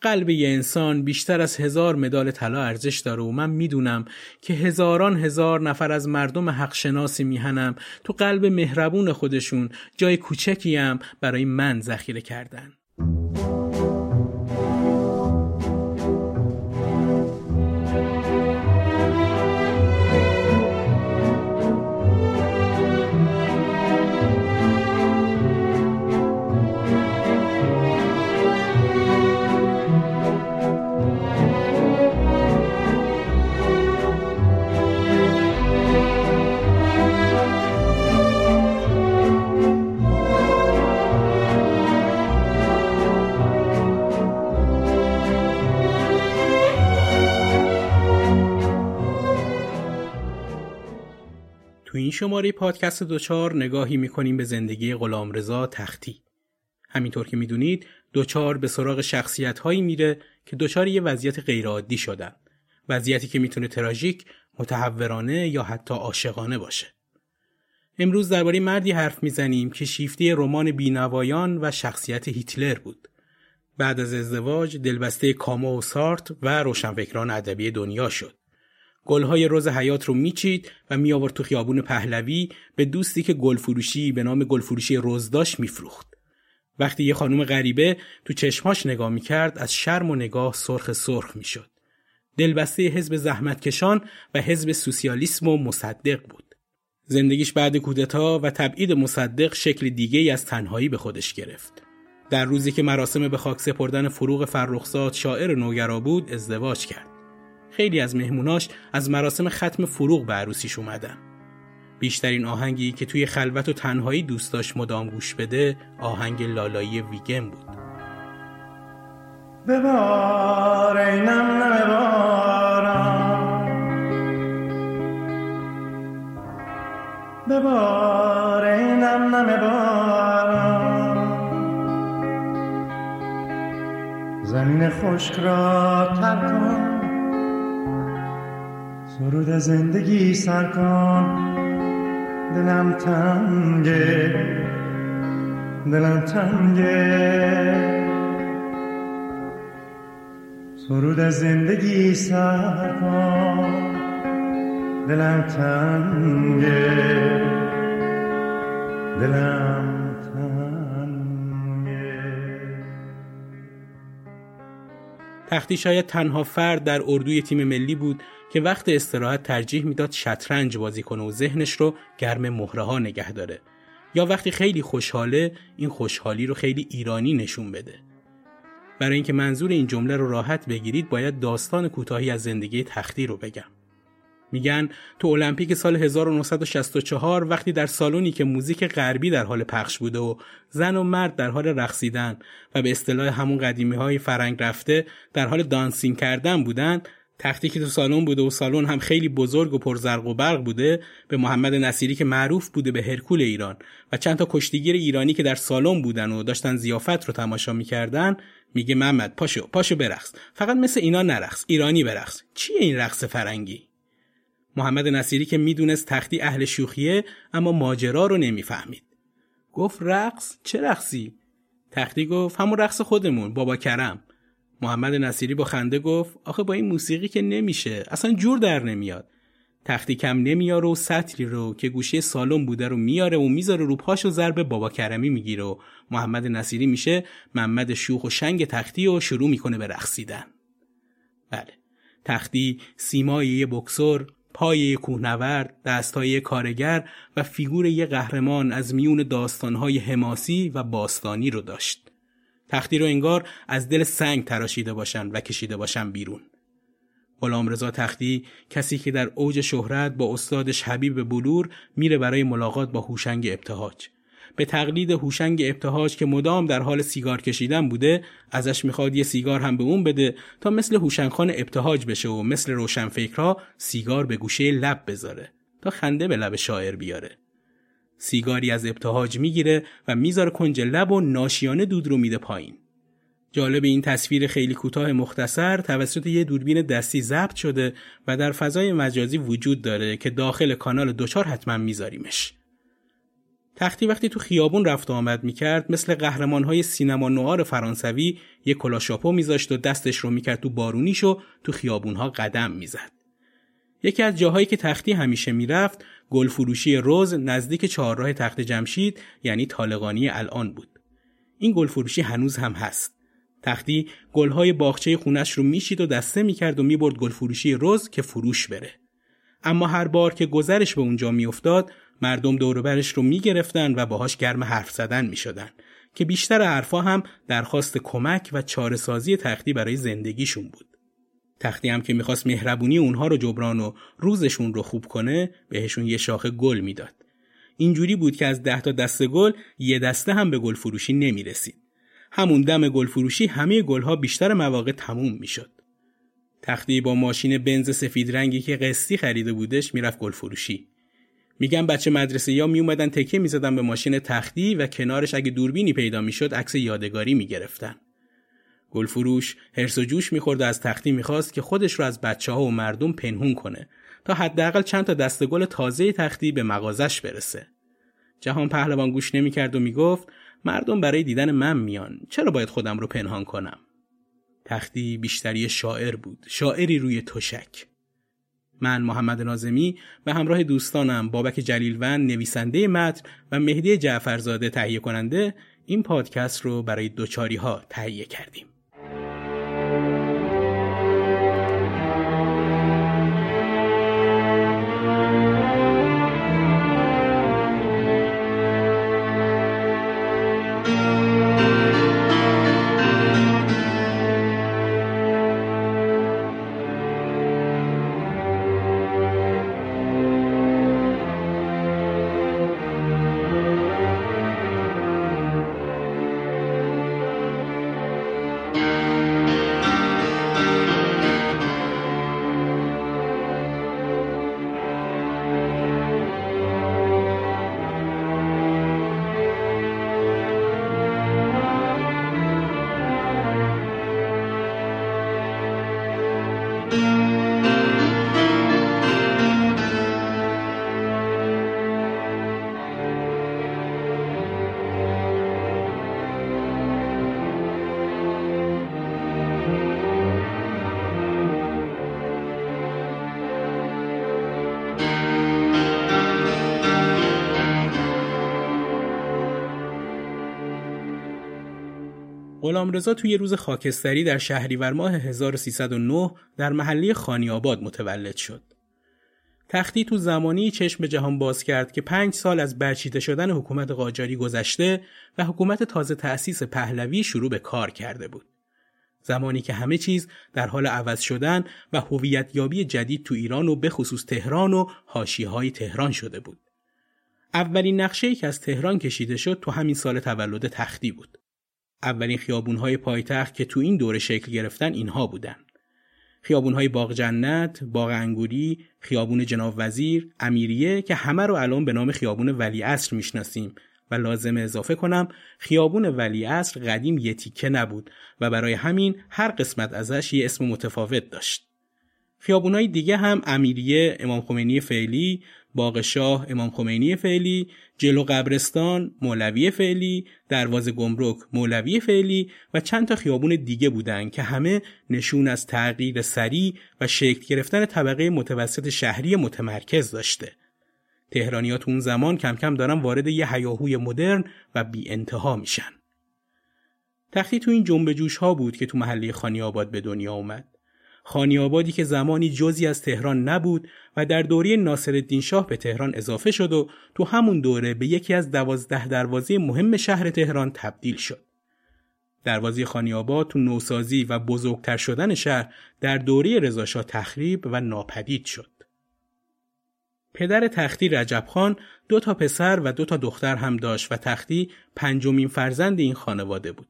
قلب یه انسان بیشتر از هزار مدال طلا ارزش داره و من می‌دونم که هزاران هزار نفر از مردم حق شناسی میهنم تو قلب مهربون خودشون جای کوچکی هم برای من ذخیره کردن. شماره پادکست دوچار نگاهی می‌کنیم به زندگی غلامرضا تختی. همینطور که می‌دونید دوچار به سراغ شخصیت هایی میره که دوچار یه وضعیت غیرعادی شدن. وضعیتی که می‌تونه تراژیک، متحورانه یا حتی عاشقانه باشه. امروز درباره مردی حرف می‌زنیم که شیفته رمان بینوایان و شخصیت هیتلر بود. بعد از ازدواج دلبسته کامو و سارت و روشنفکران ادبی دنیا شد. گلهای روز حیات رو میچید و می آورد تو خیابون پهلوی به دوستی که گلفروشی به نام گلفروشی روز داشت میفروخت. وقتی یه خانم غریبه تو چشماش نگاه می‌کرد از شرم و نگاه سرخ سرخ می‌شد. دلبسته حزب زحمتکشان و حزب سوسیالیسم و مصدق بود. زندگیش بعد کودتا و تبعید مصدق شکل دیگه از تنهایی به خودش گرفت. در روزی که مراسم به خاک سپردن فروغ فرخزاد شاعر نوگرا بود ازدواج کرد. خیلی از مهموناش از مراسم ختم فروغ به عروسیش اومدن. بیشترین آهنگی که توی خلوت و تنهایی دوست داشت مدام گوش بده آهنگ لالایی ویگن بود. ببار اینم ببار اینم نمبارم زمین خشک را تر کن سرود زندگی سر کن. دلم تنگه. دلم تنگه. سرود زندگی سر کن. دلم تنگه. دلم تختی شاید تنها فرد در اردوی تیم ملی بود. که وقت استراحت ترجیح می‌داد شطرنج بازی کنه و ذهنش رو گرم مهره ها نگه داره. یا وقتی خیلی خوشحاله این خوشحالی رو خیلی ایرانی نشون بده. برای اینکه منظور این جمله رو راحت بگیرید باید داستان کوتاهی از زندگی تختی رو بگم. میگن تو المپیک سال 1964 وقتی در سالونی که موزیک غربی در حال پخش بوده و زن و مرد در حال رقصیدن و به اصطلاح همون قدیمی های فرنگ رفته در حال دانسینگ کردن بودن تختی که تو سالن بوده و سالن هم خیلی بزرگ و پرزرق و برق بوده به محمد نصیری که معروف بوده به هرکول ایران. و چند تا کشتیگیر ایرانی که در سالن بودن و داشتن زیافت رو تماشا می‌کردن میگه محمد پاشو پاشو برقص. فقط مثل اینا نرقص ایرانی برقص. چیه این رقص فرنگی؟ محمد نصیری که می‌دونست تختی اهل شوخیه اما ماجرا رو نمی‌فهمید. گفت رقص؟ چه رقصی؟ تختی گفت همون رقص خودمون بابا کرم. محمد نصیری با خنده گفت آخه با این موسیقی که نمیشه اصلا جور در نمیاد. تختی کم نمیاره و سطری رو که گوشه سالن بوده رو میاره و می‌ذاره رو پاش و ضرب بابا کرمی می‌گیره و محمد نصیری میشه محمد شوخ و شنگ تختی و شروع می‌کنه به رقصیدن. بله تختی سیمای یه بکسور پای یه کوهنورد دستای یه کارگر و فیگور یه قهرمان از میون داستانهای حماسی و باستانی رو داشت. تختی رو انگار از دل سنگ تراشیده باشن و کشیده باشن بیرون. رضا تختی کسی که در اوج شهرت با استادش حبیب بلور میره برای ملاقات با هوشنگ ابتهاج. به تقلید هوشنگ ابتهاج که مدام در حال سیگار کشیدن بوده ازش می‌خواد یه سیگار هم به اون بده تا مثل هوشنگ خان ابتهاج بشه و مثل روشنفکرها سیگار به گوشه لب بذاره تا خنده به لب شاعر بیاره. سیگاری از ابتهاج می‌گیره و می‌ذاره کنج لب و ناشیانه دود رو میده پایین جالب این تصویر خیلی کوتاه مختصر توسط یه دوربین دستی ضبط شده و در فضای مجازی وجود داره که داخل کانال دوچار حتما میذاریمش. تختی وقتی تو خیابون رفت و آمد می‌کرد مثل قهرمان های سینما نوار فرانسوی یه کلاشاپو میذاشت و دستش رو می‌کرد تو بارونیش و تو خیابونها قدم می‌زد. یکی از جاهایی که تختی همیشه می‌رفت گل فروشی روز نزدیک چهارراه تخت جمشید یعنی طالقانی الان بود. این گل فروشی هنوز هم هست. تختی گلهای باغچه خونش رو میشید و دسته می‌کرد و می‌برد گل فروشی روز که فروش بره. اما هر بار که گذرش به اونجا میافتاد مردم دوروبرش رو می‌گرفتن و باهاش گرم حرف زدن می‌شدن که بیشتر حرفا هم درخواست کمک و چارهسازی تختی برای زندگیشون بود. تختی هم که می‌خواست مهربونی اونها رو جبران و روزشون رو خوب کنه بهشون یه شاخه گل می‌داد. اینجوری بود که از ده تا دسته گل یه دسته هم به گل فروشی نمی‌رسید. همون دم گل فروشی همه گلها بیشتر مواقع تموم می‌شد. تختی با ماشین بنز سفید رنگی که قسطی خریده بودش می‌رفت گل فروشی. میگم بچه مدرسه یا می اومدن تکه می‌زدن به ماشین تختی و کنارش اگه دوربینی پیدا می‌شد عکس یادگاری می‌گرفتن. گل فروش هرس و جوش می‌خورد و از تختی می‌خواست که خودش رو از بچه ها و مردم پنهون کنه تا حداقل چند تا دست گل تازه تختی به مغازش برسه. جهان پهلوان گوش نمی‌کرد و می‌گفت مردم برای دیدن من میان چرا باید خودم رو پنهان کنم؟ تختی بیشتری شاعر بود شاعری روی تشک. من محمد نازمی به همراه دوستانم بابک جلیلوند نویسنده متن و مهدی جعفرزاده تهیه کننده این پادکست رو برای دوچاری ها تهیه کردیم. غلامرضا توی روز خاکستری در شهریور ماه 1309 در محله خانی آباد متولد شد. تختی تو زمانی چشم به جهان باز کرد که پنج سال از برچیده شدن حکومت قاجاری گذشته و حکومت تازه تأسیس پهلوی شروع به کار کرده بود. زمانی که همه چیز در حال عوض شدن و هویت یابی جدید تو ایران و به خصوص تهران و های تهران شده بود. اولین نقشه که از تهران کشیده شد تو همین سال تولد تختی بود. اولین خیابونهای پایتخت که تو این دوره شکل گرفتن اینها بودن. خیابونهای باغ جنت، باغ انگوری، خیابون جناب وزیر، امیریه که همه رو الان به نام خیابون ولی اصر می‌شناسیم و لازم اضافه کنم خیابون ولی اصر قدیم یه تیکه نبود و برای همین هر قسمت ازش یه اسم متفاوت داشت. خیابونهای دیگه هم امیریه، امام خمینی فعلی، باغ شاه امام خمینی فعلی، جلو قبرستان مولوی فعلی، دروازه گمرک مولوی فعلی و چند تا خیابون دیگه بودن که همه نشون از تغییر سریع و شکل گرفتن طبقه متوسط شهری متمرکز داشته. تهرانیات اون زمان کم کم دارن وارد یه هیاهوی مدرن و بی انتها میشن. تختی تو این جنب جوش ها بود که تو محله خانی آباد به دنیا اومد. خانی آبادی که زمانی جزی از تهران نبود و در دوره ناصرالدین شاه به تهران اضافه شد و تو همون دوره به یکی از دوازده دروازه مهم شهر تهران تبدیل شد. دروازه خانی آباد تو نوسازی و بزرگتر شدن شهر در دوره رضاشاه تخریب و ناپدید شد. پدر تختی رجب خان دو تا پسر و دو تا دختر هم داشت و تختی پنجمین فرزند این خانواده بود.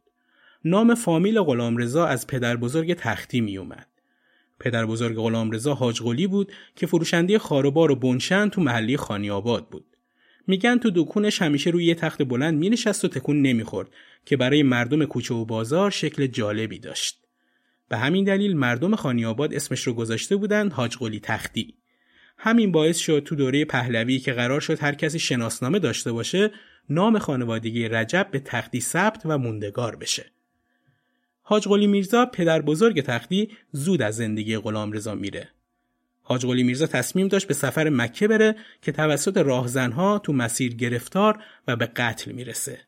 نام فامیل غلامرضا از پدر بزرگ تختی می اومد. پدر بزرگ غلامرضا حاج قلی بود که فروشنده خاروبار و بنشن تو محلی خانی آباد بود. میگن تو دکونش همیشه روی یه تخت بلند مینشست و تکون نمی‌خورد که برای مردم کوچه و بازار شکل جالبی داشت. به همین دلیل مردم خانی آباد اسمش رو گذاشته بودند حاج قلی تختی. همین باعث شد تو دوره پهلوی که قرار شد هر کسی شناسنامه داشته باشه نام خانوادگی رجب به تختی ثبت و موندگار بشه. حاج قلی میرزا پدر بزرگ تختی زود از زندگی غلام رضا میره. حاج قلی میرزا تصمیم داشت به سفر مکه بره که توسط راهزنها تو مسیر گرفتار و به قتل می‌رسه.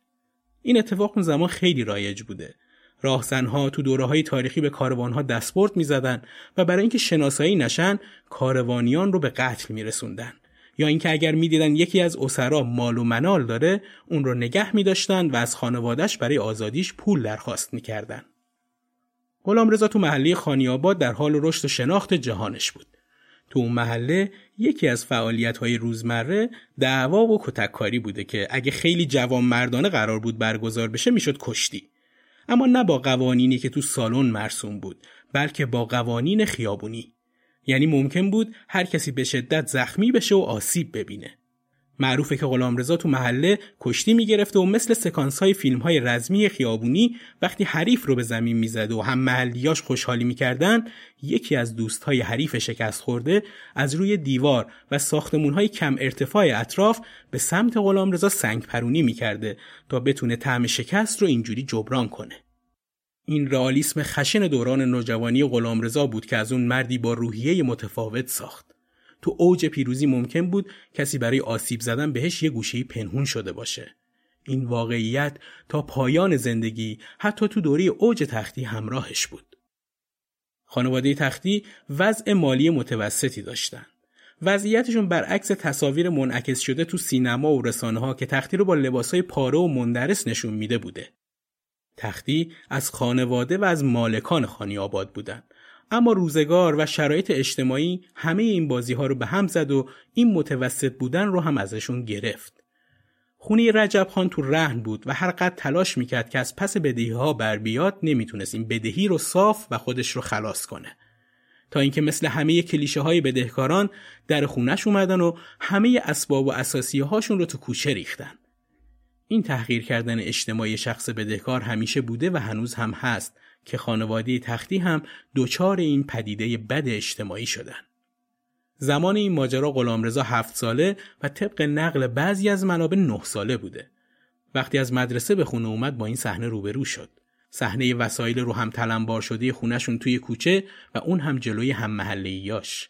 این اتفاق اون زمان خیلی رایج بوده. راهزنها تو دوره های تاریخی به کاروانها دستبرد می‌زدن و برای اینکه شناسایی نشن کاروانیان رو به قتل میرسوندن. یا اینکه اگر می‌دیدن یکی از اسرا مال و منال داره اون رو نگه میداشتن و از خانوادش برای آزادیش پول درخواست می‌کردن. غلامرضا تو محله خانیاباد در حال رشد و شناخت جهانش بود. تو اون محله یکی از فعالیت های روزمره دعوا و کتککاری بوده که اگه خیلی جوان مردانه قرار بود برگزار بشه می‌شد کشتی. اما نه با قوانینی که تو سالن مرسوم بود بلکه با قوانین خیابونی. یعنی ممکن بود هر کسی به شدت زخمی بشه و آسیب ببینه. معروفه که غلامرضا تو محله کشتی می‌گرفته و مثل سکانس های فیلم های رزمی خیابونی وقتی حریف رو به زمین می‌زد و هم محلیاش خوشحالی می‌کردن یکی از دوست های حریف شکست خورده از روی دیوار و ساختمون های کم ارتفاع اطراف به سمت غلامرضا سنگ پرونی می‌کرده تا بتونه طعم شکست رو اینجوری جبران کنه. این رئالیسم خشن دوران نوجوانی غلامرضا بود که از اون مردی با روحیه متفاوت ساخت. تو اوج پیروزی ممکن بود کسی برای آسیب زدن بهش یه گوشه پنهون شده باشه. این واقعیت تا پایان زندگی حتی تو دوره اوج تختی همراهش بود. خانواده تختی وضع مالی متوسطی داشتن. وضعیتشون برعکس تصاویر منعکس شده تو سینما و رسانه ها که تختی رو با لباسای پاره و مندرس نشون میده بوده. تختی از خانواده و از مالکان خانی آباد بودن اما روزگار و شرایط اجتماعی همه این بازی ها رو به هم زد و این متوسط بودن رو هم ازشون گرفت. خونی رجب خان تو رهن بود و هر قد تلاش می‌کرد که از پس بدهی ها بر بیاد نمی‌تونست این بدهی رو صاف و خودش رو خلاص کنه. تا اینکه مثل همه کلیشه های بدهکاران در خونش اومدن و همه اسباب و اساسیه هاشون رو تو کوچه ریختن. این تحقیر کردن اجتماعی شخص بدهکار همیشه بوده و هنوز هم هست که خانواده تختی هم دچار این پدیده بد اجتماعی شدن. زمان این ماجرا غلامرضا هفت ساله و طبق نقل بعضی از منابع نه ساله بوده. وقتی از مدرسه به خونه اومد با این صحنه روبرو شد. صحنه وسایل رو هم تلمبار شده خونشون توی کوچه و اون هم جلوی هم محلیاش.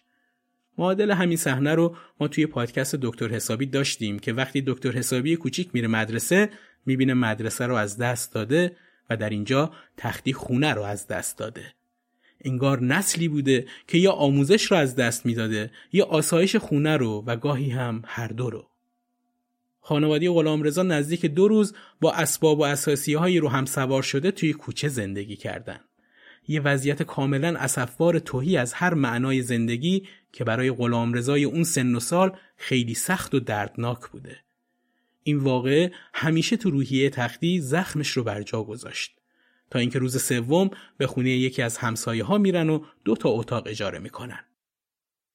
معادل همین صحنه رو ما توی پادکست دکتر حسابی داشتیم که وقتی دکتر حسابی کوچیک میره مدرسه می‌بینه مدرسه رو از دست داده و در اینجا تختی خونه رو از دست داده. انگار نسلی بوده که یا آموزش رو از دست می‌داده یا آسایش خونه رو و گاهی هم هر دو رو. خانواده غلامرضا نزدیک دو روز با اسباب و اساسی هایی رو هم سوار شده توی کوچه زندگی کردن. یه وضعیت کاملا اسفبار توهی از هر معنای زندگی که برای غلامرضای اون سن و سال خیلی سخت و دردناک بوده. این واقعه همیشه تو روحیه تختی زخمش رو بر جا گذاشت. تا اینکه روز سوم به خونه یکی از همسایه ها میرن و دو تا اتاق اجاره می‌کنن.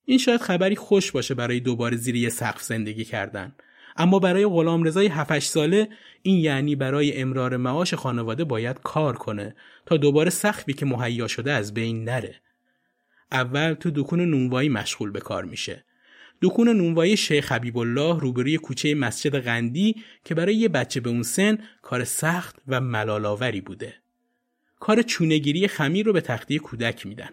این شاید خبری خوش باشه برای دوباره زیر یه سقف زندگی کردن. اما برای غلام رضای 7 ساله این یعنی برای امرار معاش خانواده باید کار کنه تا دوباره سخفی که مهیا شده از بین نره. اول تو دکون نونوایی مشغول به کار میشه. دکون نونوایی شیخ حبیب الله روبروی کوچه مسجد غندی که برای یه بچه به اون سن کار سخت و ملالاوری بوده. کار چونگیری خمیر رو به تختی کودک میدن.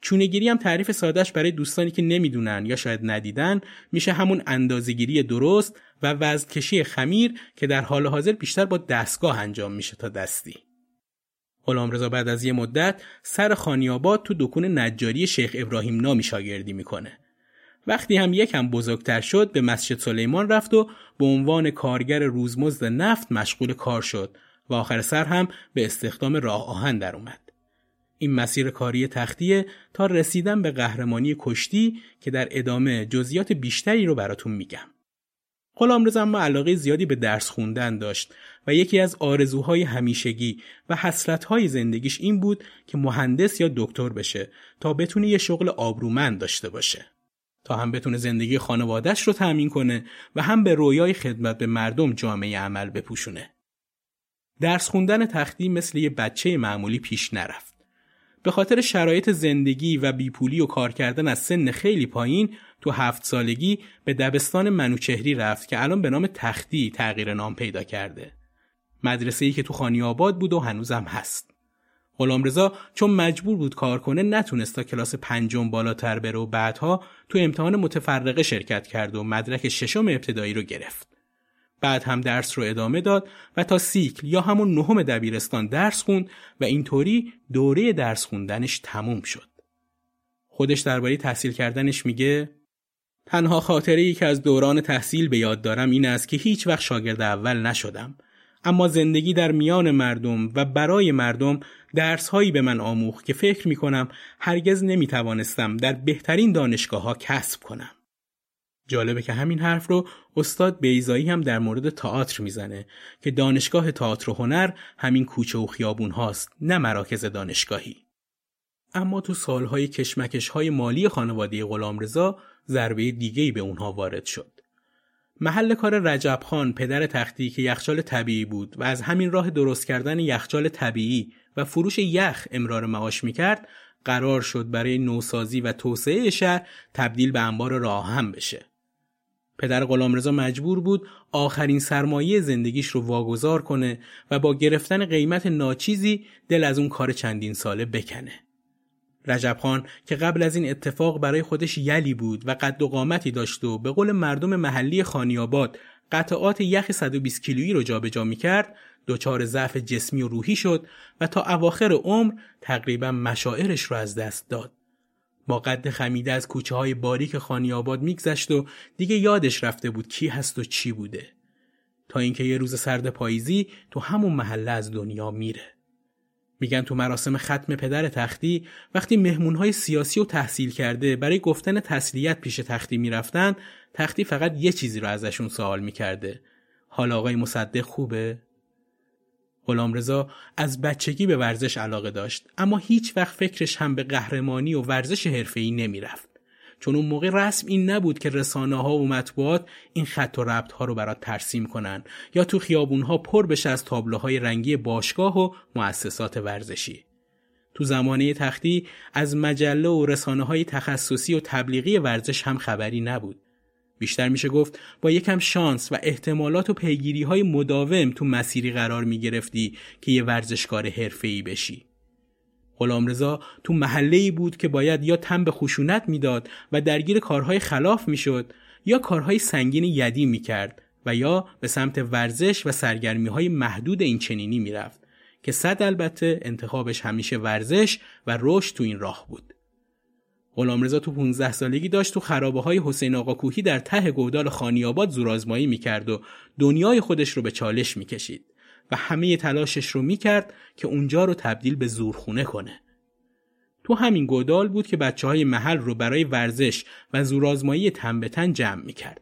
چونگیری هم تعریف سادهش برای دوستانی که نمی‌دونن یا شاید ندیدن میشه همون اندازهگیری درست و وزن کشی خمیر که در حال حاضر بیشتر با دستگاه انجام میشه تا دستی. غلامرضا بعد از یه مدت سر خانیاباد تو دکون نجاری شیخ ابراهیم نامی شاگردی می‌کنه. وقتی هم یکم بزرگتر شد به مسجد سلیمان رفت و به عنوان کارگر روزمزد نفت مشغول کار شد و آخر سر هم به استخدام راه آهن در اومد. این مسیر کاری تختیه تا رسیدن به قهرمانی کشتی که در ادامه جزئیات بیشتری رو براتون میگم. غلامرضا اما علاقه زیادی به درس خوندن داشت و یکی از آرزوهای همیشگی و حسرتهای زندگیش این بود که مهندس یا دکتر بشه تا بتونه یه شغل آبرومند داشته باشه. تا هم بتونه زندگی خانوادهش رو تأمین کنه و هم به رویای خدمت به مردم جامعه عمل بپوشونه. درس خوندن تختی مثل یه بچه معمولی پیش نرفت. به خاطر شرایط زندگی و بیپولی و کار کردن از سن خیلی پایین تو هفت سالگی به دبستان منوچهری رفت که الان به نام تختی تغییر نام پیدا کرده. مدرسه ای که تو خانی آباد بود و هنوزم هست. غلامرضا چون مجبور بود کار کنه نتونست تا کلاس پنجم بالاتر بره و بعدها تو امتحان متفرقه شرکت کرد و مدرک ششم ابتدایی رو گرفت. بعد هم درس رو ادامه داد و تا سیکل یا همون نهم دبیرستان درس خوند و اینطوری دوره درس خوندنش تموم شد. خودش درباره تحصیل کردنش میگه تنها خاطره ای که از دوران تحصیل به یاد دارم این است که هیچ وقت شاگرد اول نشدم اما زندگی در میان مردم و برای مردم درس هایی به من آموخت که فکر می کنم هرگز نمی توانستم در بهترین دانشگاه ها کسب کنم. جالبه که همین حرف رو استاد بیزایی هم در مورد تئاتر می‌زنه که دانشگاه تئاتر و هنر همین کوچه و خیابون هاست نه مراکز دانشگاهی. اما تو سالهای کشمکش های مالی خانواده غلامرضا ضربه دیگه‌ای به اونها وارد شد. محل کار رجب خان پدر تختی که یخچال طبیعی بود و از همین راه درست کردن یخچال طبیعی و فروش یخ امرار معاش می‌کرد قرار شد برای نوسازی و توسعه شهر تبدیل به انبار راه هم بشه. پدر غلامرضا مجبور بود آخرین سرمایه زندگیش رو واگذار کنه و با گرفتن قیمت ناچیزی دل از اون کار چندین ساله بکنه. رجب خان که قبل از این اتفاق برای خودش یلی بود و قد و قامتی داشت و به قول مردم محلی خانیاباد قطعات یخ 120 کیلویی رو جابجا می‌کرد دچار ضعف جسمی و روحی شد و تا اواخر عمر تقریبا مشاعرش رو از دست داد. با قد خمیده از کوچه های باریک خانیاباد میگذشت و دیگه یادش رفته بود کی هست و چی بوده. تا اینکه یه روز سرد پاییزی تو همون محله از دنیا میره. میگن تو مراسم ختم پدر تختی وقتی مهمونهای سیاسی و تحصیل کرده برای گفتن تسلیت پیش تختی می‌رفتن تختی فقط یه چیزی رو ازشون سوال می‌کرده حال آقای مصدق خوبه؟ غلامرضا از بچگی به ورزش علاقه داشت اما هیچ وقت فکرش هم به قهرمانی و ورزش حرفه‌ای نمی‌رفت چون اون موقع رسم این نبود که رسانه ها و مطبوعات این خط و ربط ها رو برات ترسیم کنن یا تو خیابون ها پر بشه از تابلوهای رنگی باشگاه و مؤسسات ورزشی تو زمانه تختی از مجله و رسانه های تخصصی و تبلیغی ورزش هم خبری نبود بیشتر میشه گفت با یکم شانس و احتمالات و پیگیری های مداوم تو مسیری قرار می گرفتی که یه ورزشکار حرفه‌ای بشی. غلامرضا تو محله ای بود که باید یا تن به خشونت می‌داد و درگیر کارهای خلاف می‌شد یا کارهای سنگین یدی می‌کرد و یا به سمت ورزش و سرگرمی های محدود این چنینی می‌رفت که صد البته انتخابش همیشه ورزش و رشد تو این راه بود. غلامرضا تو 15 سالگی داشت تو خرابه های حسین آقا کوهی در ته گودال خانیاباد زورآزمایی می‌کرد و دنیای خودش رو به چالش می‌کشید. و همه تلاشش رو می‌کرد که اونجا رو تبدیل به زورخونه کنه. تو همین گودال بود که بچه های محل رو برای ورزش و زورآزمایی تن به تن جمع می‌کرد.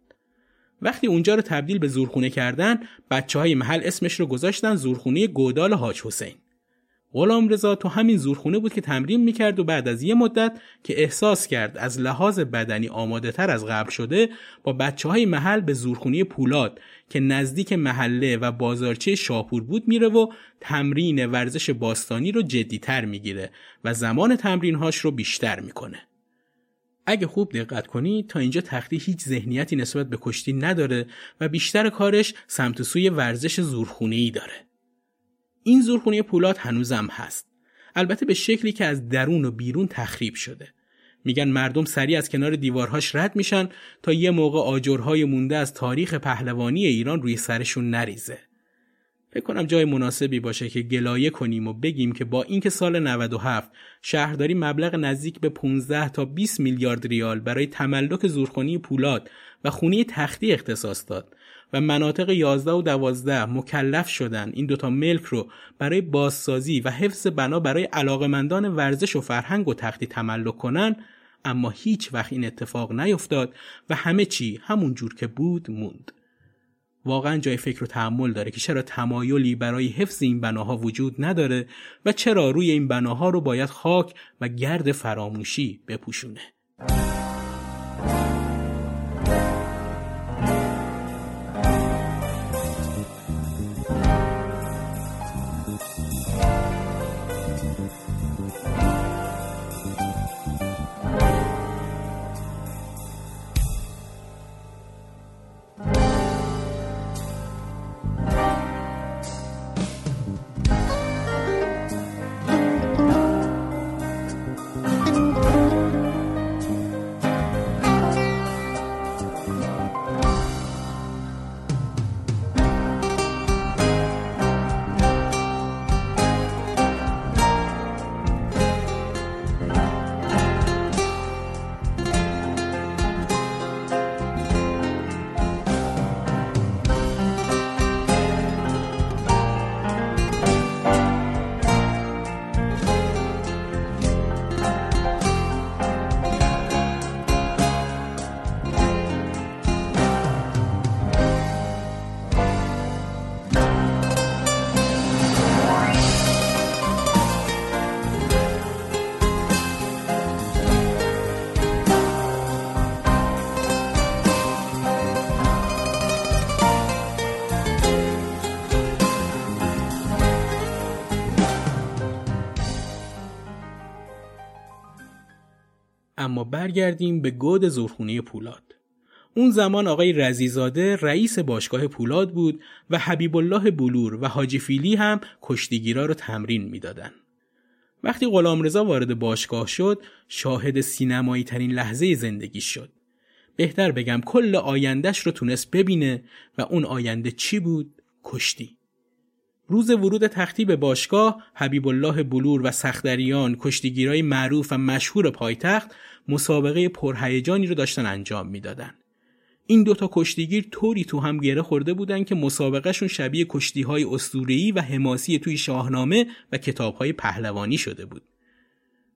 وقتی اونجا رو تبدیل به زورخونه کردن بچه های محل اسمش رو گذاشتن زورخونه گودال حاج حسین. غلام رضا تو همین زورخونه بود که تمرین می‌کرد و بعد از یه مدت که احساس کرد از لحاظ بدنی آماده تر از قبل شده با بچه های محل به زورخونه پولاد که نزدیک محله و بازارچه شاپور بود میره و تمرین ورزش باستانی رو جدیتر می‌گیره و زمان تمرینهاش رو بیشتر می‌کنه. اگه خوب دقت کنی تا اینجا تختی هیچ ذهنیتی نسبت به کشتی نداره و بیشتر کارش سمت سوی ورزش زورخونه ای داره. این زورخونه پولاد هنوزم هست. البته به شکلی که از درون و بیرون تخریب شده. میگن مردم سریع از کنار دیوارهاش رد میشن تا یه موقع آجرهای مونده از تاریخ پهلوانی ایران روی سرشون نریزه. فکر کنم جای مناسبی باشه که گلایه کنیم و بگیم که با اینکه سال 97 شهرداری مبلغ نزدیک به 15 تا 20 میلیارد ریال برای تملک زورخونی پولاد و خونی تختی اختصاص داد و مناطق 11 و 12 مکلف شدن این دوتا ملک رو برای بازسازی و حفظ بنا برای علاقمندان ورزش و فرهنگ و تختی تملک کنن اما هیچ وقت این اتفاق نیفتاد و همه چی همون جور که بود موند. واقعا جای فکر و تحمل داره که چرا تمایلی برای حفظ این بناها وجود نداره و چرا روی این بناها رو باید خاک و گرد فراموشی بپوشونه. اما برگردیم به گود زورخونه پولاد. اون زمان آقای رزیزاده رئیس باشگاه پولاد بود و حبیب الله بلور و حاجی فیلی هم کشتیگیرا رو تمرین می‌دادن. وقتی غلامرضا وارد باشگاه شد، شاهد سینمایی ترین لحظه زندگی شد. بهتر بگم کل آیندهش رو تونست ببینه و اون آینده چی بود؟ کشتی. روز ورود تختی به باشگاه حبیب الله بلور و سختریان کشتیگیرای معروف و مشهور پایتخت مسابقه پرهیجانی رو داشتن انجام می‌دادن. این دوتا کشتیگیر طوری تو هم گره خورده بودن که مسابقهشون شبیه کشتیهای اسطوره‌ای و حماسی توی شاهنامه و کتابهای پهلوانی شده بود.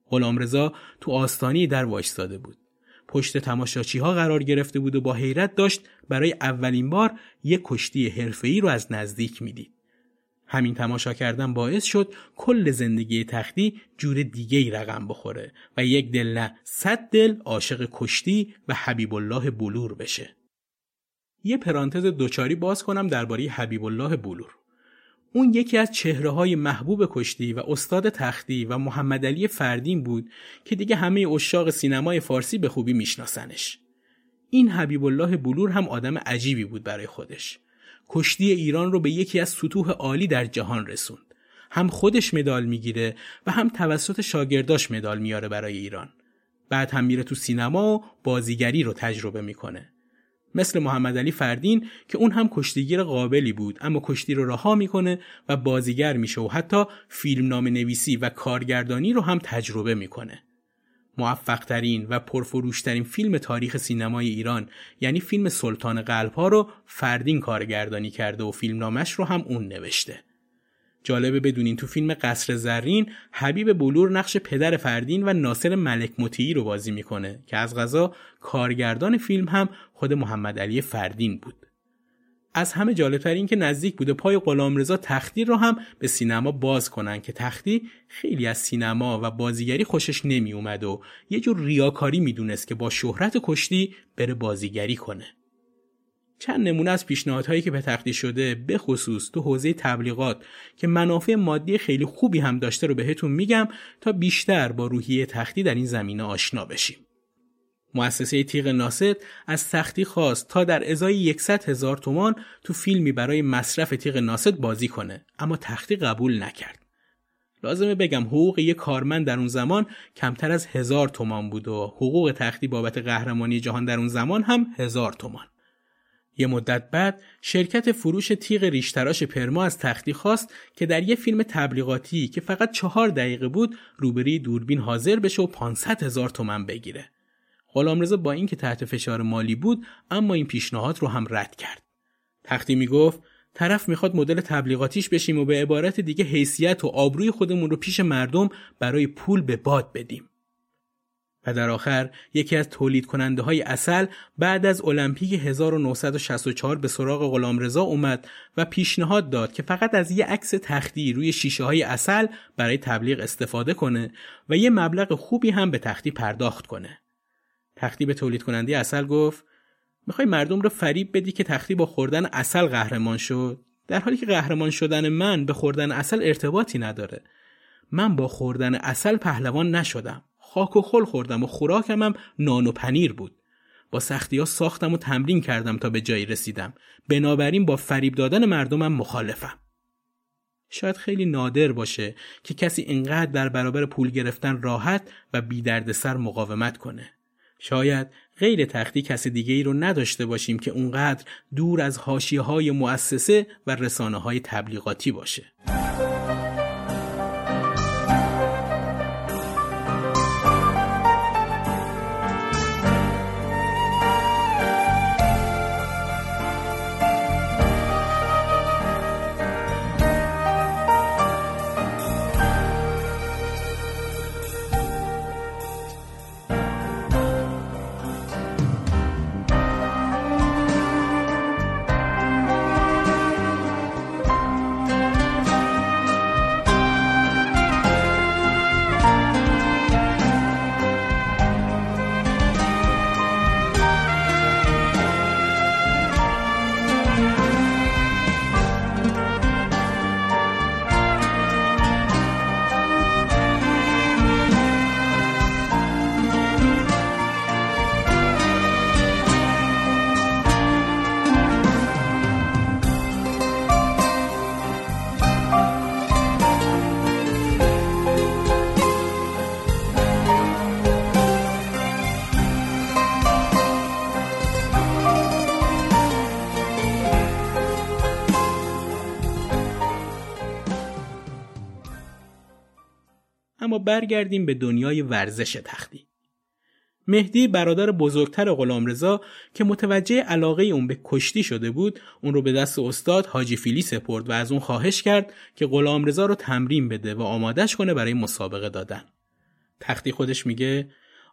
غلامرضا تو آستانی در وایستاده بود. پشت تماشاچی ها قرار گرفته بود و با حیرت داشت برای اولین بار یک کشتی حرفه‌ای رو از نزدیک می‌دید. همین تماشا کردن باعث شد کل زندگی تختی جور دیگه ای رقم بخوره و یک دل نه صد دل عاشق کشتی و حبیب الله بلور بشه. یه پرانتز دوچاری باز کنم درباره حبیب الله بلور. اون یکی از چهره های محبوب کشتی و استاد تختی و محمد علی فردین بود که دیگه همه اشاق سینمای فارسی به خوبی میشناسنش. این حبیب الله بلور هم آدم عجیبی بود برای خودش. کشتی ایران رو به یکی از سطوح عالی در جهان رسوند. هم خودش مدال می‌گیره و هم توسط شاگرداش مدال میاره برای ایران. بعد هم میره تو سینما و بازیگری رو تجربه می‌کنه. مثل محمد علی فردین که اون هم کشتیگیر قابلی بود اما کشتی رو رها می‌کنه و بازیگر میشه و حتی فیلم نام نویسی و کارگردانی رو هم تجربه می‌کنه. موفقترین و پرفروشترین فیلم تاریخ سینمای ایران یعنی فیلم سلطان قلب ها رو فردین کارگردانی کرده و فیلمنامش رو هم اون نوشته. جالبه بدونین تو فیلم قصر زرین حبیب بلور نقش پدر فردین و ناصر ملک مطیعی رو بازی می‌کنه که از غذا کارگردان فیلم هم خود محمد علی فردین بود. از همه جالبتر این که نزدیک بوده پای غلامرضا تختی رو هم به سینما باز کنن که تختی خیلی از سینما و بازیگری خوشش نمی اومد و یه جور ریاکاری می‌دونست که با شهرت کشتی بره بازیگری کنه. چند نمونه از پیشنهادهایی که به تختی شده به خصوص تو حوزه تبلیغات که منافع مادی خیلی خوبی هم داشته رو بهتون میگم تا بیشتر با روحیه تختی در این زمینه آشنا بشیم. مؤسسه تیغ ناست از تختی خواست تا در ازای 100 هزار تومان تو فیلمی برای مصرف تیغ ناست بازی کنه اما تختی قبول نکرد. لازمه بگم حقوق یک کارمند در اون زمان کمتر از هزار تومان بود و حقوق تختی بابت قهرمانی جهان در اون زمان هم هزار تومان. یه مدت بعد شرکت فروش تیغ ریشتراش پرما از تختی خواست که در یه فیلم تبلیغاتی که فقط چهار دقیقه بود روبری دوربین حاضر بشه و 500 هزار تومن بگیره. غلامرضا با اینکه تحت فشار مالی بود اما این پیشنهاد رو هم رد کرد. تختی می‌گفت طرف می‌خواد مدل تبلیغاتیش بشیم و به عبارت دیگه حیثیت و آبروی خودمون رو پیش مردم برای پول به باد بدیم. و در آخر یکی از تولید کننده های اصل بعد از المپیک 1964 به سراغ غلامرضا اومد و پیشنهاد داد که فقط از یه عکس تختی روی شیشه های اصل برای تبلیغ استفاده کنه و یه مبلغ خوبی هم به تختی پرداخت کنه. تختی به تولید کننده اصل گفت می‌خوای مردم رو فریب بدی که تختی با خوردن اصل قهرمان شد؟ در حالی که قهرمان شدن من به خوردن اصل ارتباطی نداره. من با خوردن اصل پهلوان نشدم. خاک و خل خوردم و خوراکم هم نان و پنیر بود. با سختی ها ساختم و تمرین کردم تا به جایی رسیدم. بنابراین با فریب دادن مردمم مخالفم. شاید خیلی نادر باشه که کسی اینقدر در برابر پول گرفتن راحت و بی سر مقاومت کنه. شاید غیر تختی کسی دیگه ای رو نداشته باشیم که اونقدر دور از حاشیه های مؤسسه و رسانه های تبلیغاتی باشه. برگردیم به دنیای ورزش تختی. مهدی برادر بزرگتر غلامرضا که متوجه علاقه اون به کشتی شده بود اون رو به دست استاد حاجی فیلی سپرد و از اون خواهش کرد که غلامرضا رو تمرین بده و آمادش کنه برای مسابقه دادن. تختی خودش میگه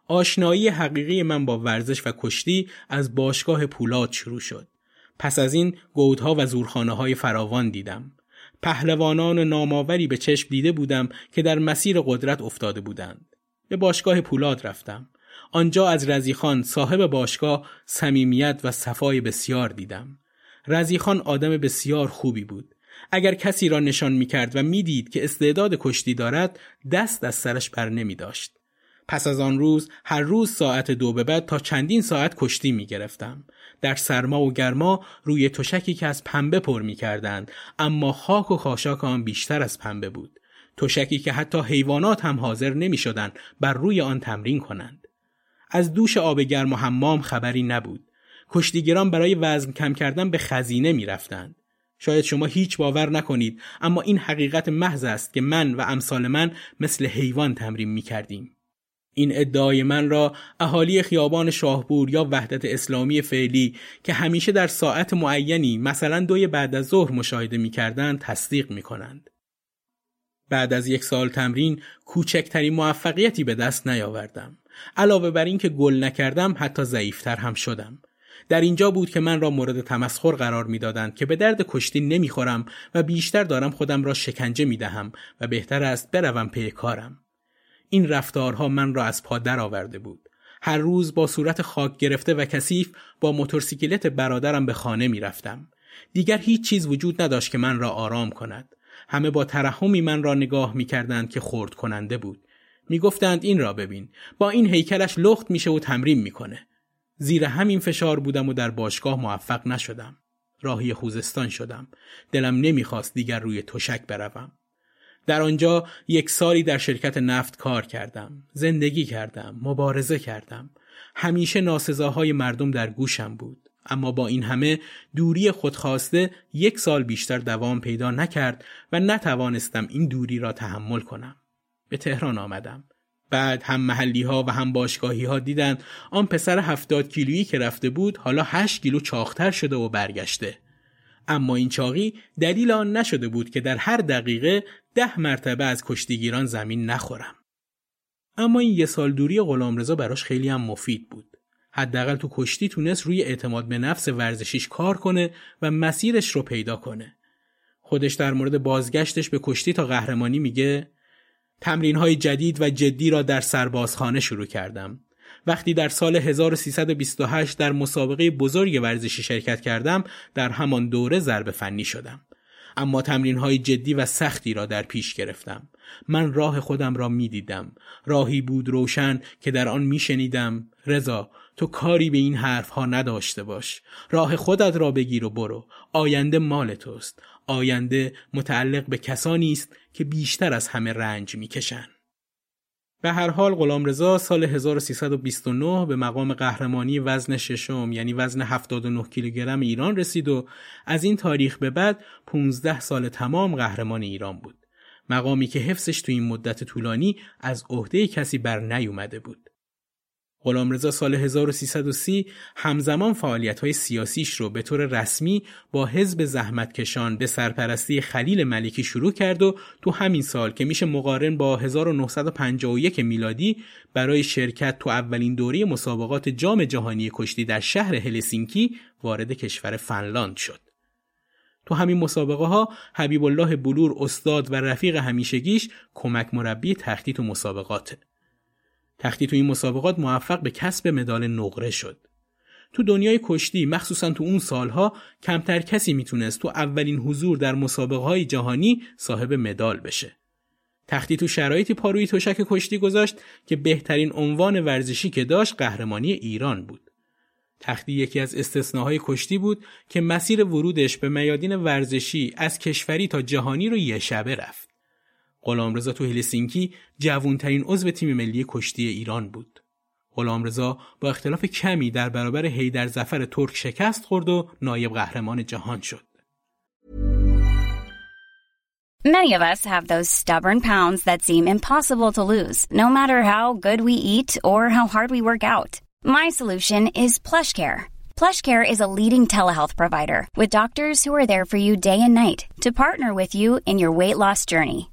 آشنایی حقیقی من با ورزش و کشتی از باشگاه پولاد شروع شد. پس از این گودها و زورخانه های فراوان دیدم. پهلوانان ناماوری به چشم دیده بودم که در مسیر قدرت افتاده بودند. به باشگاه پولاد رفتم. آنجا از رزیخان صاحب باشگاه صمیمیت و صفای بسیار دیدم. رزیخان آدم بسیار خوبی بود. اگر کسی را نشان می کرد و می‌دید که استعداد کشتی دارد دست از سرش بر نمی داشت. پس از آن روز هر روز ساعت دو به بعد تا چندین ساعت کشتی می گرفتم. در سرما و گرما روی تشکی که از پنبه پر می کردند اما خاک و خاشاک آن بیشتر از پنبه بود. تشکی که حتی حیوانات هم حاضر نمی شدن بر روی آن تمرین کنند. از دوش آب گرم و حمام خبری نبود. کشتیگران برای وزن کم کردن به خزینه می رفتند. شاید شما هیچ باور نکنید اما این حقیقت محض است که من و امثال من مثل حیوان تمرین می کردیم. این ادعای من را اهالی خیابان شاهپور یا وحدت اسلامی فعلی که همیشه در ساعت معینی مثلا دوی بعد از ظهر مشاهده می کردن تصدیق می کنند. بعد از یک سال تمرین کوچکترین موفقیتی به دست نیاوردم. علاوه بر اینکه گل نکردم حتی ضعیفتر هم شدم. در اینجا بود که من را مورد تمسخر قرار می‌دادند که به درد کشتی نمی‌خورم و بیشتر دارم خودم را شکنجه می‌دهم و بهتر است بروم پی کارم این رفتارها من را از پا درآورده بود. هر روز با صورت خاک گرفته و کثیف با موتورسیکلت برادرم به خانه می‌رفتم دیگر هیچ چیز وجود نداشت که من را آرام کند. همه با ترحمی من را نگاه می‌کردند که خورد کننده بود. می‌گفتند این را ببین. با این هیکلش لخت میشه و تمرین می‌کنه زیر همین فشار بودم و در باشگاه موفق نشدم. راهی خوزستان شدم. دلم نمی‌خواست دیگر روی تشک بروم. در آنجا یک سالی در شرکت نفت کار کردم. زندگی کردم مبارزه کردم. همیشه ناسزاهای مردم در گوشم بود. اما با این همه دوری خودخواسته یک سال بیشتر دوام پیدا نکرد و نتوانستم این دوری را تحمل کنم. به تهران آمدم. بعد هم محلی ها و هم باشگاهی ها دیدند. آن پسر هفتاد کیلویی که رفته بود حالا هشت کیلو چاختر شده و برگشته. اما این چاقی دلیل آن نشده بود که در هر دقیقه ده مرتبه از کشتیگیران زمین نخورم اما این یه سال دوری غلامرضا براش خیلی هم مفید بود حداقل تو کشتی تونست روی اعتماد به نفس ورزشیش کار کنه و مسیرش رو پیدا کنه خودش در مورد بازگشتش به کشتی تا قهرمانی میگه تمرین های جدید و جدی را در سربازخانه شروع کردم. وقتی در سال 1328 در مسابقه بزرگ ورزشی شرکت کردم در همان دوره ضرب فنی شدم. اما تمرین های جدی و سختی را در پیش گرفتم. من راه خودم را می دیدم. راهی بود روشن که در آن می شنیدم. رضا تو کاری به این حرف ها نداشته باش. راه خودت را بگیر و برو. آینده مال توست. آینده متعلق به کسانی است که بیشتر از همه رنج می‌کشند. به هر حال غلامرضا سال 1329 به مقام قهرمانی وزن ششم یعنی وزن 79 کیلوگرم ایران رسید و از این تاریخ به بعد 15 سال تمام قهرمان ایران بود. مقامی که حفظش تو این مدت طولانی از عهده کسی بر نیومده بود. غلامرضا سال 1330 همزمان فعالیت های سیاسیش رو به طور رسمی با حزب زحمتکشان به سرپرستی خلیل ملکی شروع کرد و تو همین سال که میشه مقارن با 1951 میلادی برای شرکت تو اولین دوره مسابقات جام جهانی کشتی در شهر هلسینکی وارد کشور فنلاند شد. تو همین مسابقه ها حبیب الله بلور استاد و رفیق همیشگیش کمک مربی تختی تو مسابقاته. تختی تو این مسابقات موفق به کسب مدال نقره شد. تو دنیای کشتی مخصوصا تو اون سالها کمتر کسی می‌تونست تو اولین حضور در مسابقه های جهانی صاحب مدال بشه. تختی تو شرایطی پاروی تشک کشتی گذاشت که بهترین عنوان ورزشی که داشت قهرمانی ایران بود. تختی یکی از استثناهای کشتی بود که مسیر ورودش به میادین ورزشی از کشوری تا جهانی رو یه شبه رفت. غلامرضا تو هلسینکی جوانترین عضو تیم ملی کشتی ایران بود. غلامرضا با اختلاف کمی در برابر هیدر زفر ترک شکست خورد و نایب قهرمان جهان شد. Many of us have those stubborn pounds that seem impossible to lose, no matter how good we eat or how hard we work out. My solution is PlushCare. PlushCare is a leading telehealth provider with doctors who are there for you day and night to partner with you in your weight loss journey.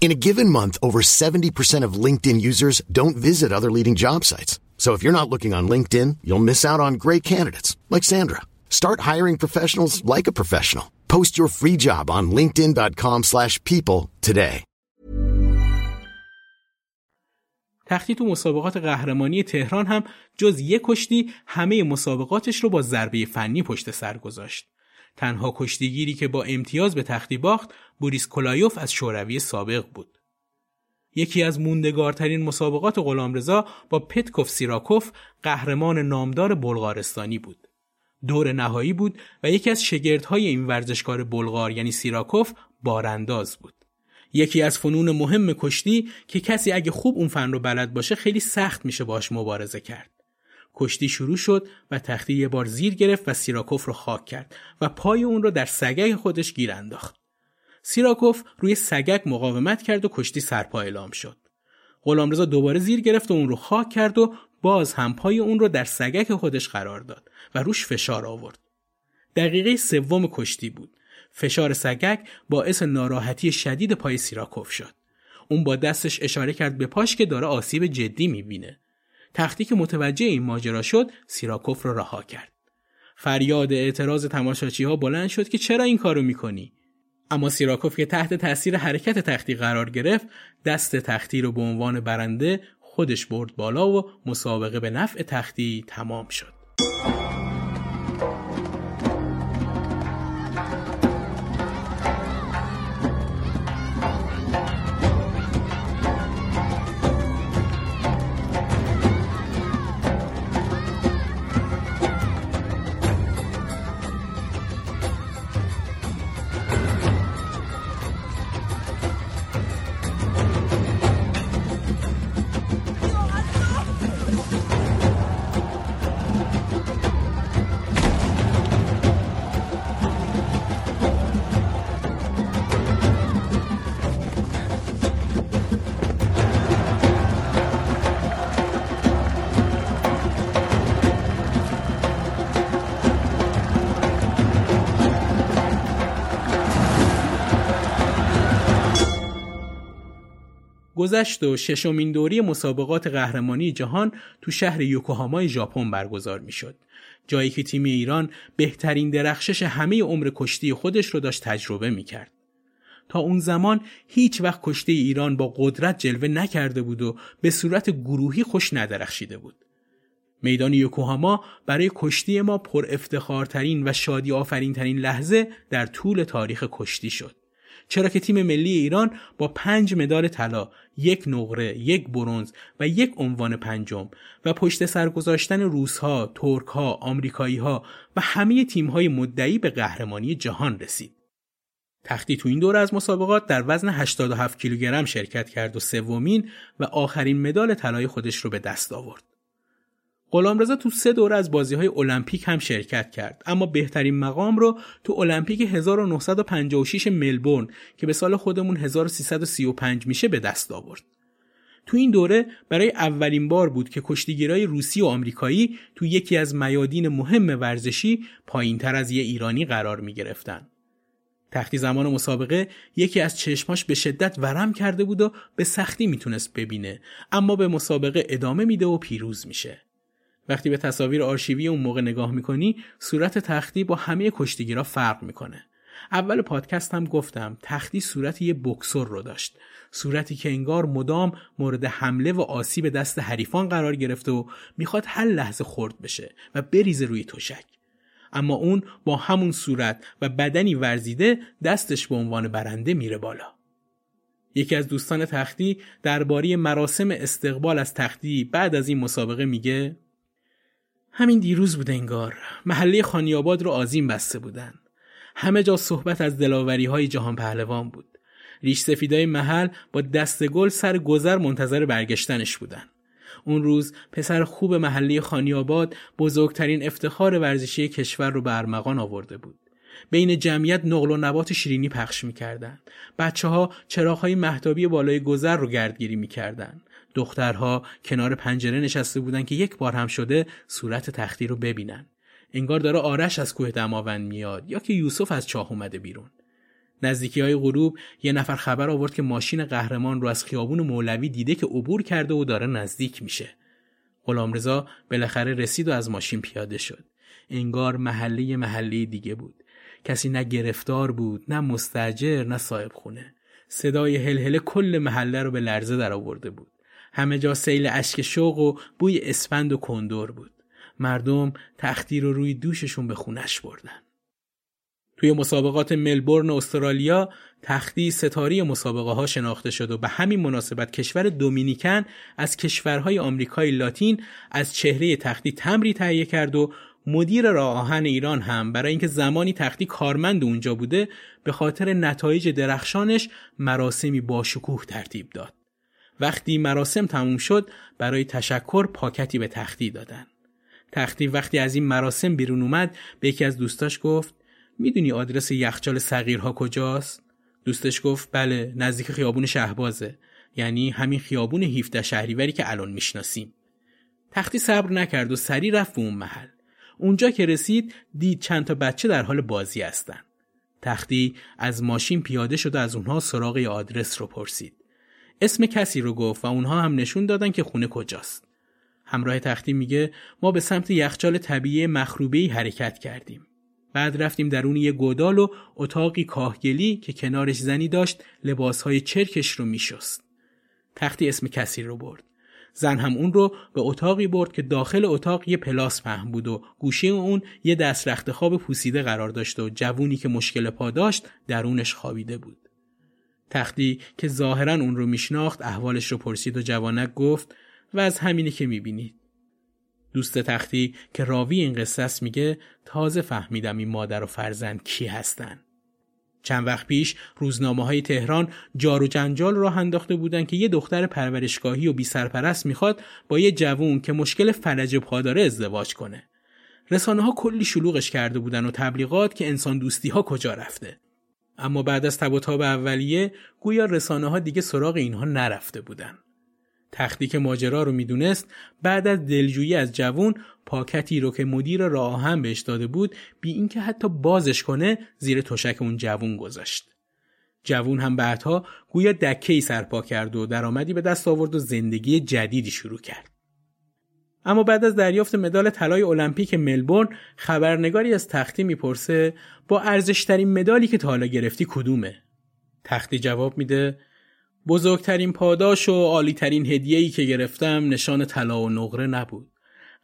In a given month, over 70% of LinkedIn users don't visit other leading job sites. So if you're not looking on LinkedIn, you'll miss out on great candidates like Sandra. Start hiring professionals like a professional. Post your free job on linkedin.com/people today. تختی تو مسابقات قهرمانی تهران هم جز یک کشتی همه مسابقاتش رو با ضربه فنی پشت سر گذاشت. تنها کشتیگیری که با امتیاز به تختی باخت بوریس کلایوف از شوروی سابق بود. یکی از موندگارترین مسابقات غلامرضا با پتکوف سیراکوف قهرمان نامدار بلغارستانی بود. دور نهایی بود و یکی از شگردهای این ورزشکار بلغار یعنی سیراکوف بارانداز بود. یکی از فنون مهم کشتی که کسی اگه خوب اون فن رو بلد باشه خیلی سخت میشه باش مبارزه کرد. کشتی شروع شد و تختی یه بار زیر گرفت و سیراکوف رو خاک کرد و پای اون رو در سگک خودش گیر انداخت. سیراکوف روی سگک مقاومت کرد و کشتی سرپا اعلام شد. غلامرضا دوباره زیر گرفت و اون رو خاک کرد و باز هم پای اون رو در سگک خودش قرار داد و روش فشار آورد. دقیقه سوم کشتی بود. فشار سگک باعث ناراحتی شدید پای سیراکوف شد. اون با دستش اشاره کرد به پاش که داره آسیب جدی می‌بینه. تختی که متوجه این ماجرا شد سیراکوف رو رها کرد. فریاد اعتراض تماشاچی ها بلند شد که چرا این کارو می‌کنی؟ اما سیراکوف که تحت تاثیر حرکت تختی قرار گرفت دست تختی رو به عنوان برنده خودش برد بالا و مسابقه به نفع تختی تمام شد. گذشت و ششمین دوری مسابقات قهرمانی جهان تو شهر یوکوهامای ژاپن برگزار می‌شد. جایی که تیم ایران بهترین درخشش همه عمر کشتی خودش رو داشت تجربه می‌کرد. تا اون زمان هیچ وقت کشتی ایران با قدرت جلوه نکرده بود و به صورت گروهی خوش ندرخشیده بود. میدان یوکوهاما برای کشتی ما پر افتخارترین و شادی آفرین ترین لحظه در طول تاریخ کشتی شد. چرا که تیم ملی ایران با پنج مدال طلا، یک نقره، یک برونز و یک عنوان پنجم و پشت سر گذاشتن روسها، ترکها، آمریکاییها و همه تیم‌های مدعی به قهرمانی جهان رسید. تختی تو این دوره از مسابقات در وزن 87 کیلوگرم شرکت کرد و سومین و آخرین مدال طلای خودش رو به دست آورد. غلامرضا تو سه دوره از بازی های المپیک هم شرکت کرد اما بهترین مقام رو تو المپیک 1956 ملبورن که به سال خودمون 1335 میشه به دست آورد. تو این دوره برای اولین بار بود که کشتیگیرای روسی و آمریکایی تو یکی از میادین مهم ورزشی پایینتر از یه ایرانی قرار می گرفتن. تختی زمان مسابقه یکی از چشماش به شدت ورم کرده بود و به سختی می‌تونست ببینه اما به مسابقه ادامه میده و پیروز میشه. وقتی به تصاویر آرشیوی اون موقع نگاه می‌کنی صورت تختی با همه کشتیگیرا فرق می‌کنه. اول پادکست هم گفتم تختی صورت یه بکسور رو داشت. صورتی که انگار مدام مورد حمله و آسیب دست حریفان قرار گرفته و می‌خواد هر لحظه خورد بشه و بریزه روی تشک. اما اون با همون صورت و بدنی ورزیده دستش به عنوان برنده میره بالا. یکی از دوستان تختی درباره مراسم استقبال از تختی بعد از این مسابقه میگه همین دیروز بود انگار. محله خانیاباد رو آزیم بسته بودن. همه جا صحبت از دلاوری های جهان پهلوان بود. ریش سفیدای محل با دست گل سر گذر منتظر برگشتنش بودن. اون روز پسر خوب محله خانیاباد بزرگترین افتخار ورزشی کشور رو به ارمغان آورده بود. بین جمعیت نقل و نبات شیرینی پخش می‌کردن. بچه ها چراغ های محتابی بالای گذر رو گردگیری می‌کردن. دخترها کنار پنجره نشسته بودن که یک بار هم شده صورت تختی رو ببینن. انگار داره آرش از کوه دماوند میاد یا که یوسف از چاه اومده بیرون. نزدیکی های غروب یه نفر خبر آورد که ماشین قهرمان رو از خیابون مولوی دیده که عبور کرده و داره نزدیک میشه. غلامرضا بالاخره رسید و از ماشین پیاده شد. انگار محله محله دیگه بود. کسی نه گرفتار بود نه مستجر نه صاحب خونه صدای هلهله کل محله رو به لرزه در آورده بود. همه جا سیل اشک شوق و بوی اسفند و کندور بود مردم تختی رو روی دوششون به خونش بردن توی مسابقات ملبورن استرالیا تختی ستاری مسابقه ها شناخته شد و به همین مناسبت کشور دومینیکن از کشورهای آمریکای لاتین از چهره تختی تمری تهیه کرد و مدیر راه آهن ایران هم برای اینکه زمانی تختی کارمند اونجا بوده به خاطر نتایج درخشانش مراسمی باشکوه ترتیب داد. وقتی مراسم تموم شد برای تشکر پاکتی به تختی دادن. تختی وقتی از این مراسم بیرون اومد به یکی از دوستاش گفت می‌دونی آدرس یخچال صغیرها کجاست؟ دوستش گفت بله نزدیک خیابون شهبازه یعنی همین خیابون 17 شهریوری که الان می‌شناسیم. تختی صبر نکرد و سری رفت به اون محل. اونجا که رسید دید چند تا بچه در حال بازی هستن. تختی از ماشین پیاده شد و از اونها سراغ آدرس رو پرسید. اسم کسی رو گفت و اونها هم نشون دادن که خونه کجاست. همراه تختی میگه ما به سمت یخچال طبیعی مخروبه‌ای حرکت کردیم. بعد رفتیم درون یه گودال و اتاقی کاهگلی که کنارش زنی داشت لباسهای چرکش رو میشست. تختی اسم کسی رو برد. زن هم اون رو به اتاقی برد که داخل اتاق یه پلاس پهن بود و گوشه اون یه دست رخت خواب پوسیده قرار داشت و جوونی که مشکل پا داشت درونش خوابیده بود. تختی که ظاهرا اون رو میشناخت احوالش رو پرسید و جوانک گفت و از همینی که می‌بینید. دوست تختی که راوی این قصه است میگه تازه فهمیدم این مادر و فرزند کی هستن. چند وقت پیش روزنامه های تهران جار و جنجال راه انداخته بودن که یه دختر پرورشگاهی و بی سرپرست می‌خواد با یه جوون که مشکل فلج پا داره ازدواج کنه. رسانه ها کلی شلوغش کرده بودن و تبلیغات که انسان دوستی ها کجا رفته. اما بعد از تب و اولیه گویا رسانه ها دیگه سراغ اینها نرفته بودن. تختی که ماجرا رو می‌دونست بعد از دلجویی از جوون پاکتی رو که مدیر راه هم بهش داده بود بی اینکه حتی بازش کنه زیر تشک اون جوون گذاشت. جوون هم بعدها گویا دکه سرپا کرد و درآمدی به دست آورد و زندگی جدیدی شروع کرد. اما بعد از دریافت مدال طلای المپیک ملبورن خبرنگاری از تختی می‌پرسه با ارزشترین مدالی که تا حالا گرفتی کدومه؟ تختی جواب میده بزرگترین پاداش و عالیترین هدیه‌ای که گرفتم نشان طلا و نقره نبود.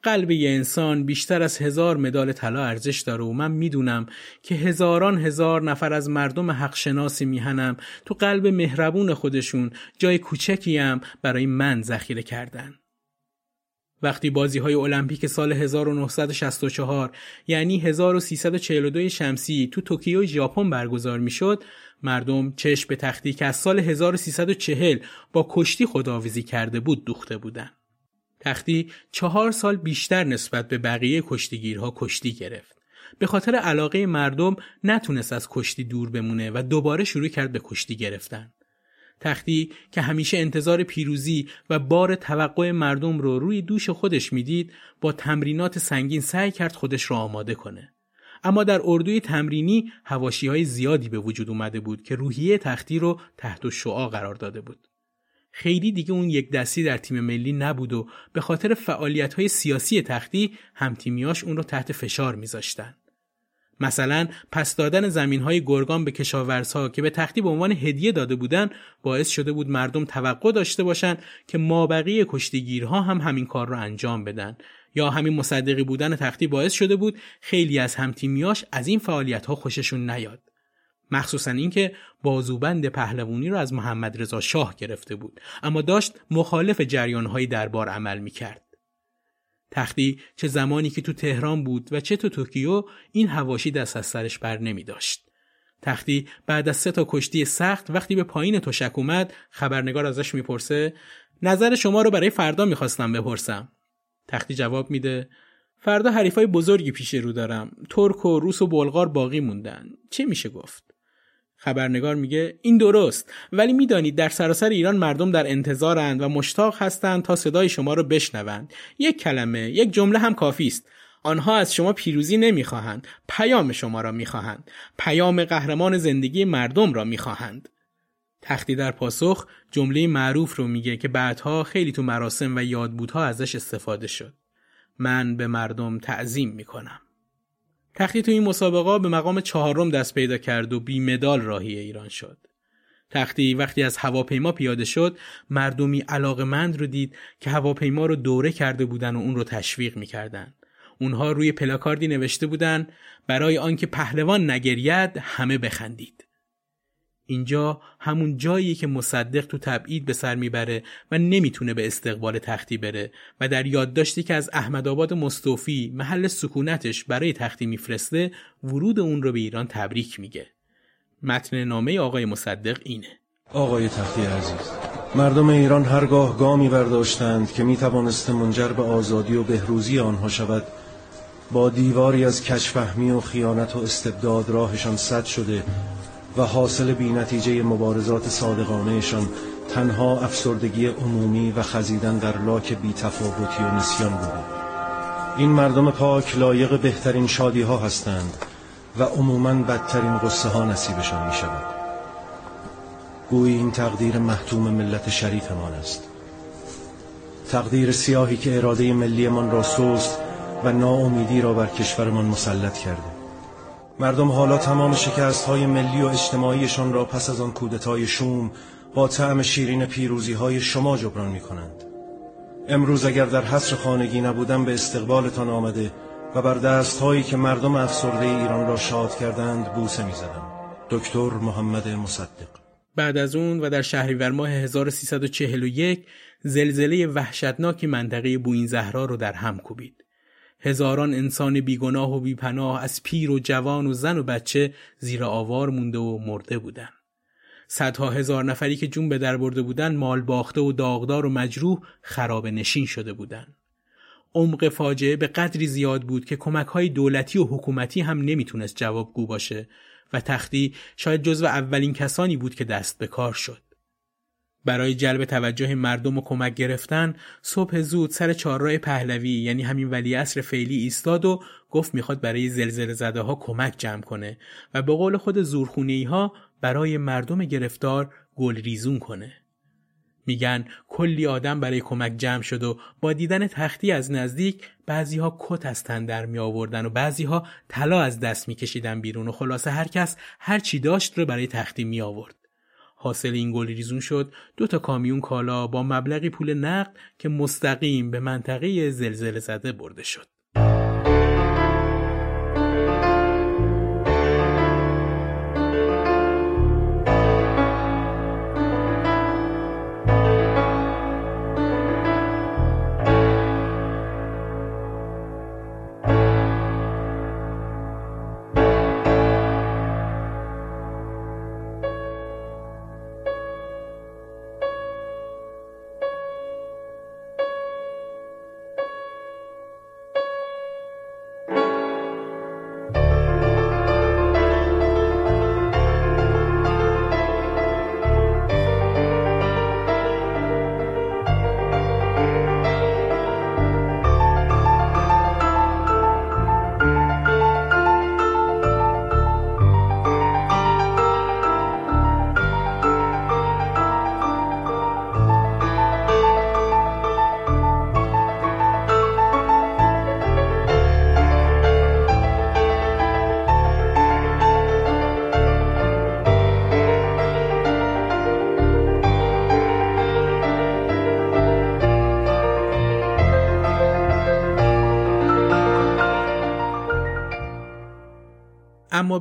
قلب یه انسان بیشتر از هزار مدال طلا ارزش داره و من می‌دونم که هزاران هزار نفر از مردم حق شناسی میهنم. تو قلب مهربون خودشون جای کوچکی هم برای من ذخیره کردن. وقتی بازی های المپیک سال 1964 یعنی 1342 شمسی تو توکیو ژاپن برگزار می‌شد مردم چشم به تختی که از سال 1340 با کشتی خداویزی کرده بود دوخته بودند. تختی چهار سال بیشتر نسبت به بقیه کشتیگیرها کشتی گرفت. به خاطر علاقه مردم نتونست از کشتی دور بمونه و دوباره شروع کرد به کشتی گرفتن. تختی که همیشه انتظار پیروزی و بار توقع مردم رو روی دوش خودش می‌دید با تمرینات سنگین سعی کرد خودش رو آماده کنه. اما در اردوی تمرینی هواشی های زیادی به وجود اومده بود که روحیه تختی رو تحت شعا قرار داده بود. خیلی دیگه اون یک دستی در تیم ملی نبود و به خاطر فعالیت های سیاسی تختی همتیمیاش اون رو تحت فشار میذاشتن. مثلا پس دادن زمین های گرگان به کشاورزها که به تختی به عنوان هدیه داده بودن باعث شده بود مردم توقع داشته باشند که مابقی کشتیگیرها هم همین کار رو انجام بدن. یا همین مصدقی بودن تختی باعث شده بود خیلی از همتیمیاش از این فعالیت ها خوششون نیاد. مخصوصا اینکه بازوبند پهلوانی رو از محمد رضا شاه گرفته بود. اما داشت مخالف جریانهایی دربار عمل می‌کرد. تختی چه زمانی که تو تهران بود و چه تو توکیو این هواشی دست از سرش بر نمی داشت. تختی بعد از سه تا کشتی سخت وقتی به پایین تشک اومد خبرنگار ازش می‌پرسه نظر شما رو برای فردا می‌خواستم بپرسم. تختی جواب میده فردا حریفای بزرگی پیش رو دارم. ترک و روس و بلغار باقی موندن. چه میشه گفت؟ خبرنگار میگه این درست ولی می‌دانید در سراسر ایران مردم در انتظارند و مشتاق هستند تا صدای شما را بشنوند. یک کلمه یک جمله هم کافی است. آنها از شما پیروزی نمی‌خواهند پیام شما را می‌خواهند. پیام قهرمان زندگی مردم را می‌خواهند. تختی در پاسخ جمله معروف رو میگه که بعدها خیلی تو مراسم و یادبودها ازش استفاده شد. من به مردم تعظیم می‌کنم. تختی تو این مسابقه به مقام چهارم دست پیدا کرد و بی مدال راهی ایران شد. تختی وقتی از هواپیما پیاده شد مردمی علاقمند رو دید که هواپیما رو دوره کرده بودن و اون رو تشویق می‌کردن. اونها روی پلاکاردی نوشته بودن برای آنکه پهلوان نگرید همه بخندید. اینجا همون جایی که مصدق تو تبعید به سر می‌بره و نمی‌تونه به استقبال تختی بره و در یادداشتی که از احمد آباد مستوفی محل سکونتش برای تختی میفرسته ورود اون رو به ایران تبریک میگه. متن نامه آقای مصدق اینه. آقای تختی عزیز مردم ایران هرگاه گامی برداشتند که می توانست منجر به آزادی و بهروزی آنها شود با دیواری از کشفهمی و خیانت و استبداد راهشان صد شده و حاصل بی نتیجه مبارزات صادقانهشان تنها افسردگی عمومی و خزیدن در لاک بی تفاوتی و نسیان بوده. این مردم پاک لایق بهترین شادی ها هستند و عموما بدترین غصه ها نصیبشان می شود گویی این تقدیر محتوم ملت شریفمان است. تقدیر سیاهی که اراده ملیمان را سوست و ناامیدی را بر کشورمان مسلط کرده. مردم حالا تمام شکست های ملی و اجتماعیشان را پس از آن کودتای شوم با طعم شیرین پیروزی های شما جبران می کنند امروز اگر در حصر خانگی نبودم به استقبالتان آمده و بر دست هایی که مردم افسرده ایران را شاد کردند بوسه می زدم. دکتر محمد مصدق بعد از اون و در شهریور ماه 1341 زلزله وحشتناکی منطقه بوین زهرا رو در هم کوبید. هزاران انسان بیگناه و بیپناه از پیر و جوان و زن و بچه زیر آوار مونده و مرده بودن. صدها هزار نفری که جون به در برده بودن مال باخته و داغدار و مجروح خراب نشین شده بودند. عمق فاجعه به قدری زیاد بود که کمک های دولتی و حکومتی هم نمی‌تونست جوابگو باشه و تختی شاید جزو اولین کسانی بود که دست به کار شد. برای جلب توجه مردم و کمک گرفتن صبح زود سر چهارراه پهلوی یعنی همین ولی اصر فعلی ایستاد و گفت می‌خواد برای زلزله زده ها کمک جمع کنه و به قول خود زورخونه ها برای مردم گرفتار گل ریزون کنه. میگن کلی آدم برای کمک جمع شد و با دیدن تختی از نزدیک بعضی ها کت از تن در می آوردن و بعضی ها طلا از دست می کشیدن بیرون و خلاصه هر کس هر چی داشت رو برای تختی می آورد. حاصل این گل ریزون شد دو تا کامیون کالا با مبلغی پول نقد که مستقیم به منطقه زلزله زده برده شد.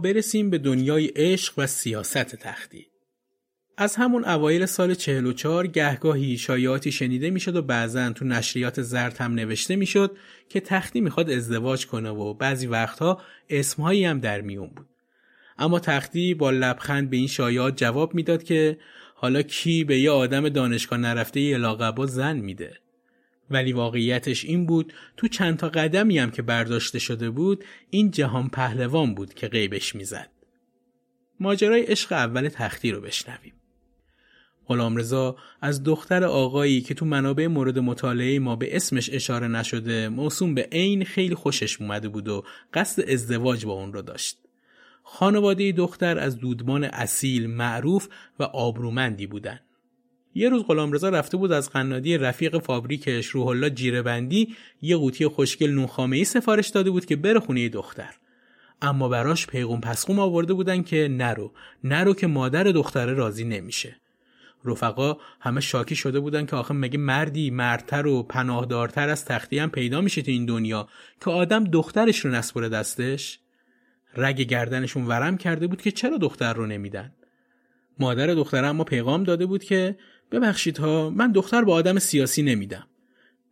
برسیم به دنیای عشق و سیاست تختی. از همون اوایل سال 44 گهگاهی شایعاتی شنیده می‌شد و بعضا تو نشریات زرد هم نوشته می‌شد که تختی می‌خواد ازدواج کنه و بعضی وقتها اسمهایی هم در میون بود. اما تختی با لبخند به این شایعات جواب می‌داد که حالا کی به یه آدم دانشگاه نرفته یه لاقبا زن میده ولی واقعیتش این بود تو چند تا قدمی هم که برداشته شده بود این جهان پهلوان بود که غیبش می‌زد. ماجرای عشق اول تختی رو بشنویم. غلامرضا از دختر آقایی که تو منابع مورد مطالعه ما به اسمش اشاره نشده موسوم به عین خیلی خوشش اومده بود و قصد ازدواج با اون رو داشت. خانواده دختر از دودمان اصیل معروف و آبرومندی بودن. یه روز غلامرضا رفته بود از قنادی رفیق فابریکش روح الله جیره بندی یه قوطی خوشگل نون ای سفارش داده بود که بره خونه دختر. اما براش پیغون پسخوم آورده بودن که نرو نرو که مادر دختره راضی نمیشه. رفقا همه شاکی شده بودن که آخه مگه مردی مردتر و پناهدارتر از تختی هم پیدا میشه تو این دنیا که آدم دخترش رو نسپره دستش؟ رگ گردنشون ورم کرده بود که چرا دختر رو نمیدن؟ مادر دختر اما پیغام داده بود که ببخشید ها من دختر با آدم سیاسی نمیدم.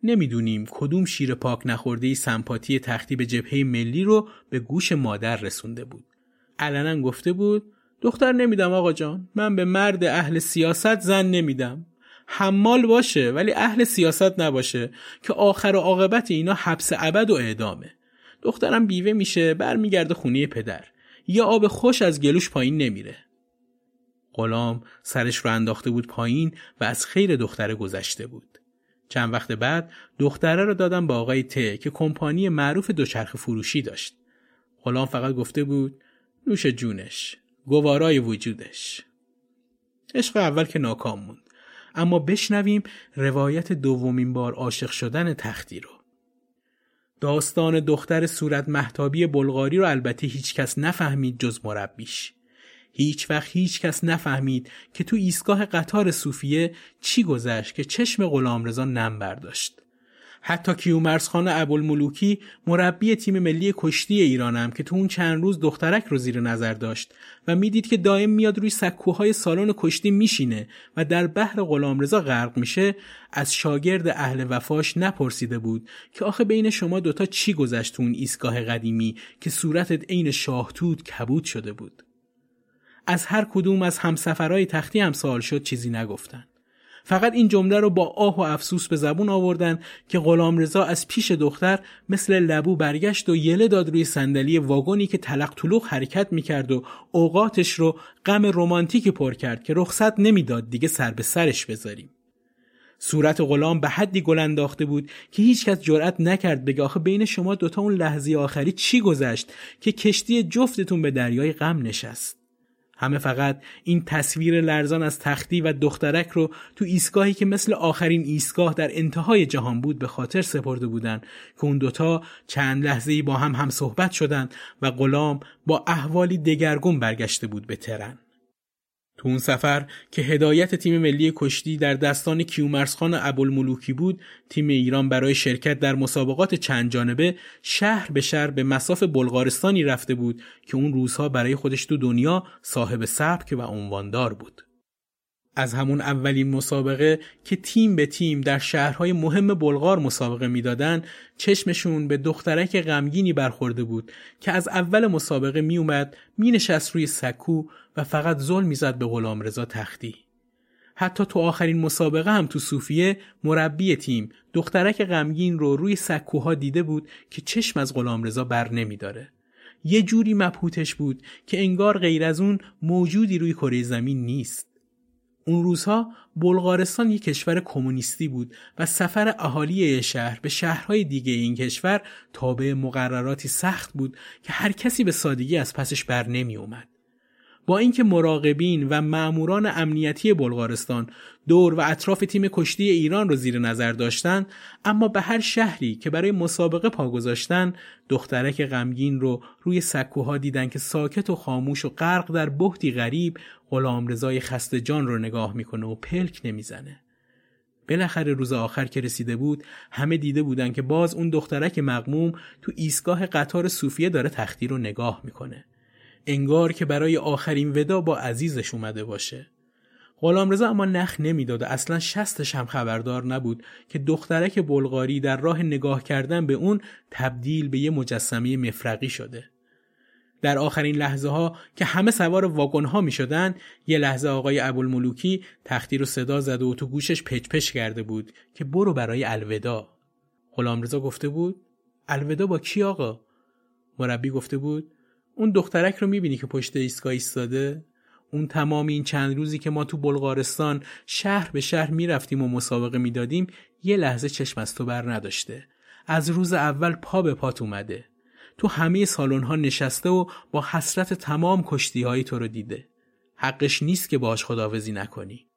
نمی‌دونیم کدوم شیر پاک نخورده ای سمپاتی تختی به جبهه ملی رو به گوش مادر رسونده بود. علنا گفته بود دختر نمیدم آقا جان من به مرد اهل سیاست زن نمیدم. حمال باشه ولی اهل سیاست نباشه که آخر و عاقبت اینا حبس ابد و اعدامه دخترم بیوه میشه برمیگرده خونه پدر یا آب خوش از گلوش پایین نمیره غلام سرش رو انداخته بود پایین و از خیر دختره گذشته بود. چند وقت بعد دختره رو دادم با آقای ته که کمپانی معروف دوچرخه فروشی داشت. غلام فقط گفته بود نوش جونش گوارای وجودش. عشق اول که ناکام موند. اما بشنویم روایت دومین بار عاشق شدن تختی رو. داستان دختر صورت محتابی بلغاری رو البته هیچکس نفهمید جز مربیش. هیچ وقت هیچ کس نفهمید که تو ایستگاه قطار صوفیه چی گذشت که چشم غلامرضا نم برداشت. حتی کیومرس خان ابوالملوکی مربی تیم ملی کشتی ایرانم که تو اون چند روز دخترک رو زیر نظر داشت و می‌دید که دائم میاد روی سکوهای سالن کشتی میشینه و در بحر غلامرضا غرق میشه از شاگرد اهل وفاش نپرسیده بود که آخه بین شما دوتا چی گذشت تو اون ایستگاه قدیمی که صورتت عین شاهتوت کبود شده بود. از هر کدوم از همسفرهای تختی هم سوال شد چیزی نگفتن. فقط این جمله رو با آه و افسوس به زبون آوردن که غلامرضا از پیش دختر مثل لبو برگشت و یله داد روی صندلی واگونی که تلق طلوق حرکت می‌کرد و اوقاتش رو غم رمانتیکی پر کرد که رخصت نمی‌داد دیگه سر به سرش بذاریم. صورت غلام به حدی گل انداخته بود که هیچکس جرأت نکرد بگه آخه بین شما دوتا اون لحظه آخری چی گذشت که کشتی جفتتون به دریای غم نشست. همه فقط این تصویر لرزان از تختی و دخترک رو تو ایستگاهی که مثل آخرین ایستگاه در انتهای جهان بود به خاطر سپرده بودن که اون دوتا چند لحظه با هم هم صحبت شدن و غلام با احوالی دگرگون برگشته بود به ترن. تو اون سفر که هدایت تیم ملی کشتی در دستان کیومرسخان ابوالملوکی بود تیم ایران برای شرکت در مسابقات چند جانبه شهر به شهر به مساف بلغارستانی رفته بود که اون روزها برای خودش تو دنیا صاحب سبک و عنواندار بود. از همون اولین مسابقه که تیم به تیم در شهرهای مهم بلغار مسابقه می‌دادن چشمشون به دخترک غمگینی برخورده بود که از اول مسابقه میومد مینشست روی سکو فقط ظلم می‌زد به غلام رضا تختی. حتی تو آخرین مسابقه هم تو صوفیه مربی تیم دخترک غمگین رو روی سکوها دیده بود که چشم از غلام رضا بر نمیداره. یه جوری مبهوتش بود که انگار غیر از اون موجودی روی کره زمین نیست. اون روزها بلغارستان یک کشور کمونیستی بود و سفر اهالی شهر به شهرهای دیگه این کشور تابع مقرراتی سخت بود که هر کسی به سادگی از پسش بر نمی اومد. با اینکه مراقبین و ماموران امنیتی بلغارستان دور و اطراف تیم کشتی ایران رو زیر نظر داشتند اما به هر شهری که برای مسابقه پا گذاشتن دخترک غمگین رو روی سکوها دیدن که ساکت و خاموش و غرق در بهتی غریب غلام رضای خسته جان رو نگاه می‌کنه و پلک نمی‌زنه. بالاخره روز آخر که رسیده بود همه دیده بودن که باز اون دخترک مقموم تو ایستگاه قطار صوفیه داره تختی رو نگاه می‌کنه. انگار که برای آخرین ودا با عزیزش اومده باشه. غلامرضا اما نخ نمی‌داد و اصلا شستش هم خبردار نبود که دخترک بلغاری در راه نگاه کردن به اون تبدیل به یه مجسمه مفرقی شده. در آخرین لحظه ها که همه سوار واگن ها می شدن یه لحظه آقای ابوالملوکی تختی رو صدا زد و تو گوشش پچ پچ کرده بود که برو برای الودا غلامرضا گفته بود الودا با کی آقا؟ مربی گفته بود اون دخترک رو می‌بینی که پشت ایستگاه ایستاده؟ اون تمام این چند روزی که ما تو بلغارستان شهر به شهر می‌رفتیم و مسابقه می‌دادیم یه لحظه چشم از تو بر نداشته. از روز اول پا به پات اومده. تو همه سالن ها نشسته و با حسرت تمام کشتی های تو رو دیده. حقش نیست که باش خداوزی نکنی.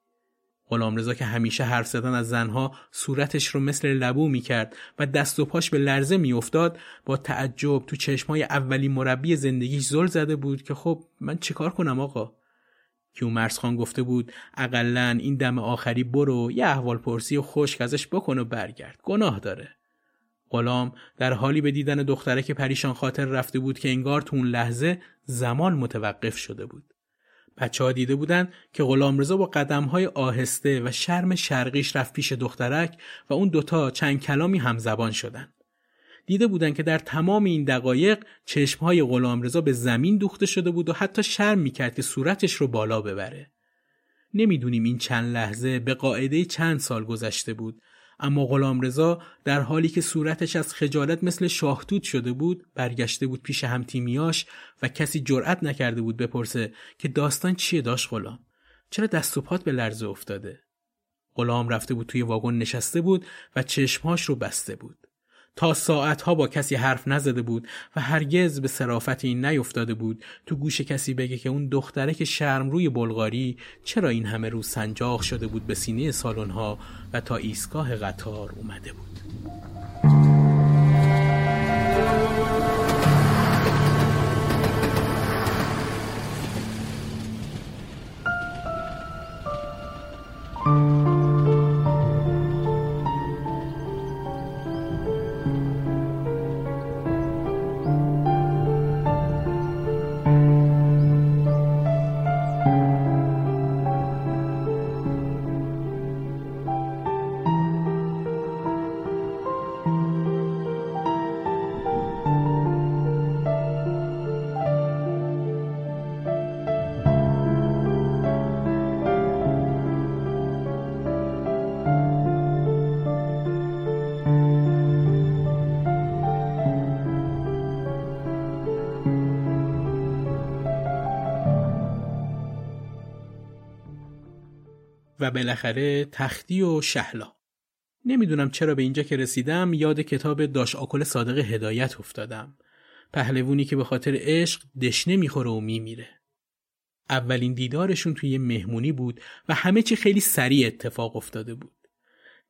غلامرضا که همیشه حرف زدن از زنها صورتش رو مثل لبو می‌کرد و دست و پاش به لرزه میافتاد با تعجب تو چشمای اولی مربی زندگیش زل زده بود که خب من چیکار کنم آقا؟ کیومرس خان گفته بود اقلا این دم آخری برو یه احوال پرسی و خشک ازش بکن و برگرد. گناه داره. غلام در حالی به دیدن دختره که پریشان خاطر رفته بود که انگار تو اون لحظه زمان متوقف شده بود. بچه ها دیده بودن که غلامرضا با قدم های آهسته و شرم شرقیش رفت پیش دخترک و اون دوتا چند کلامی همزبان شدن. دیده بودن که در تمام این دقایق چشمهای غلامرضا به زمین دوخته شده بود و حتی شرم می‌کرد که صورتش رو بالا ببره. نمی‌دونیم این چند لحظه به قاعده چند سال گذشته بود اما غلامرضا در حالی که صورتش از خجالت مثل شاهتوت شده بود برگشته بود پیش همتیمیاش و کسی جرأت نکرده بود بپرسه که داستان چیه داشت غلام؟ چرا دست و پات به لرزه افتاده؟ غلام رفته بود توی واگن نشسته بود و چشمهاش رو بسته بود. تا ساعتها با کسی حرف نزده بود و هرگز به صرافت این نیفتاده بود. تو گوش کسی بگه که اون دختره که شرم روی بلغاری چرا این همه رو سنجاق شده بود به سینه سالن‌ها و تا ایستگاه قطار اومده بود؟ و بالاخره تختی و شهلا. نمی‌دونم چرا به اینجا که رسیدم یاد کتاب داش آکل صادق هدایت افتادم. پهلوونی که به خاطر عشق دشنه می‌خوره و میمیره. اولین دیدارشون توی مهمونی بود و همه چی خیلی سریع اتفاق افتاده بود.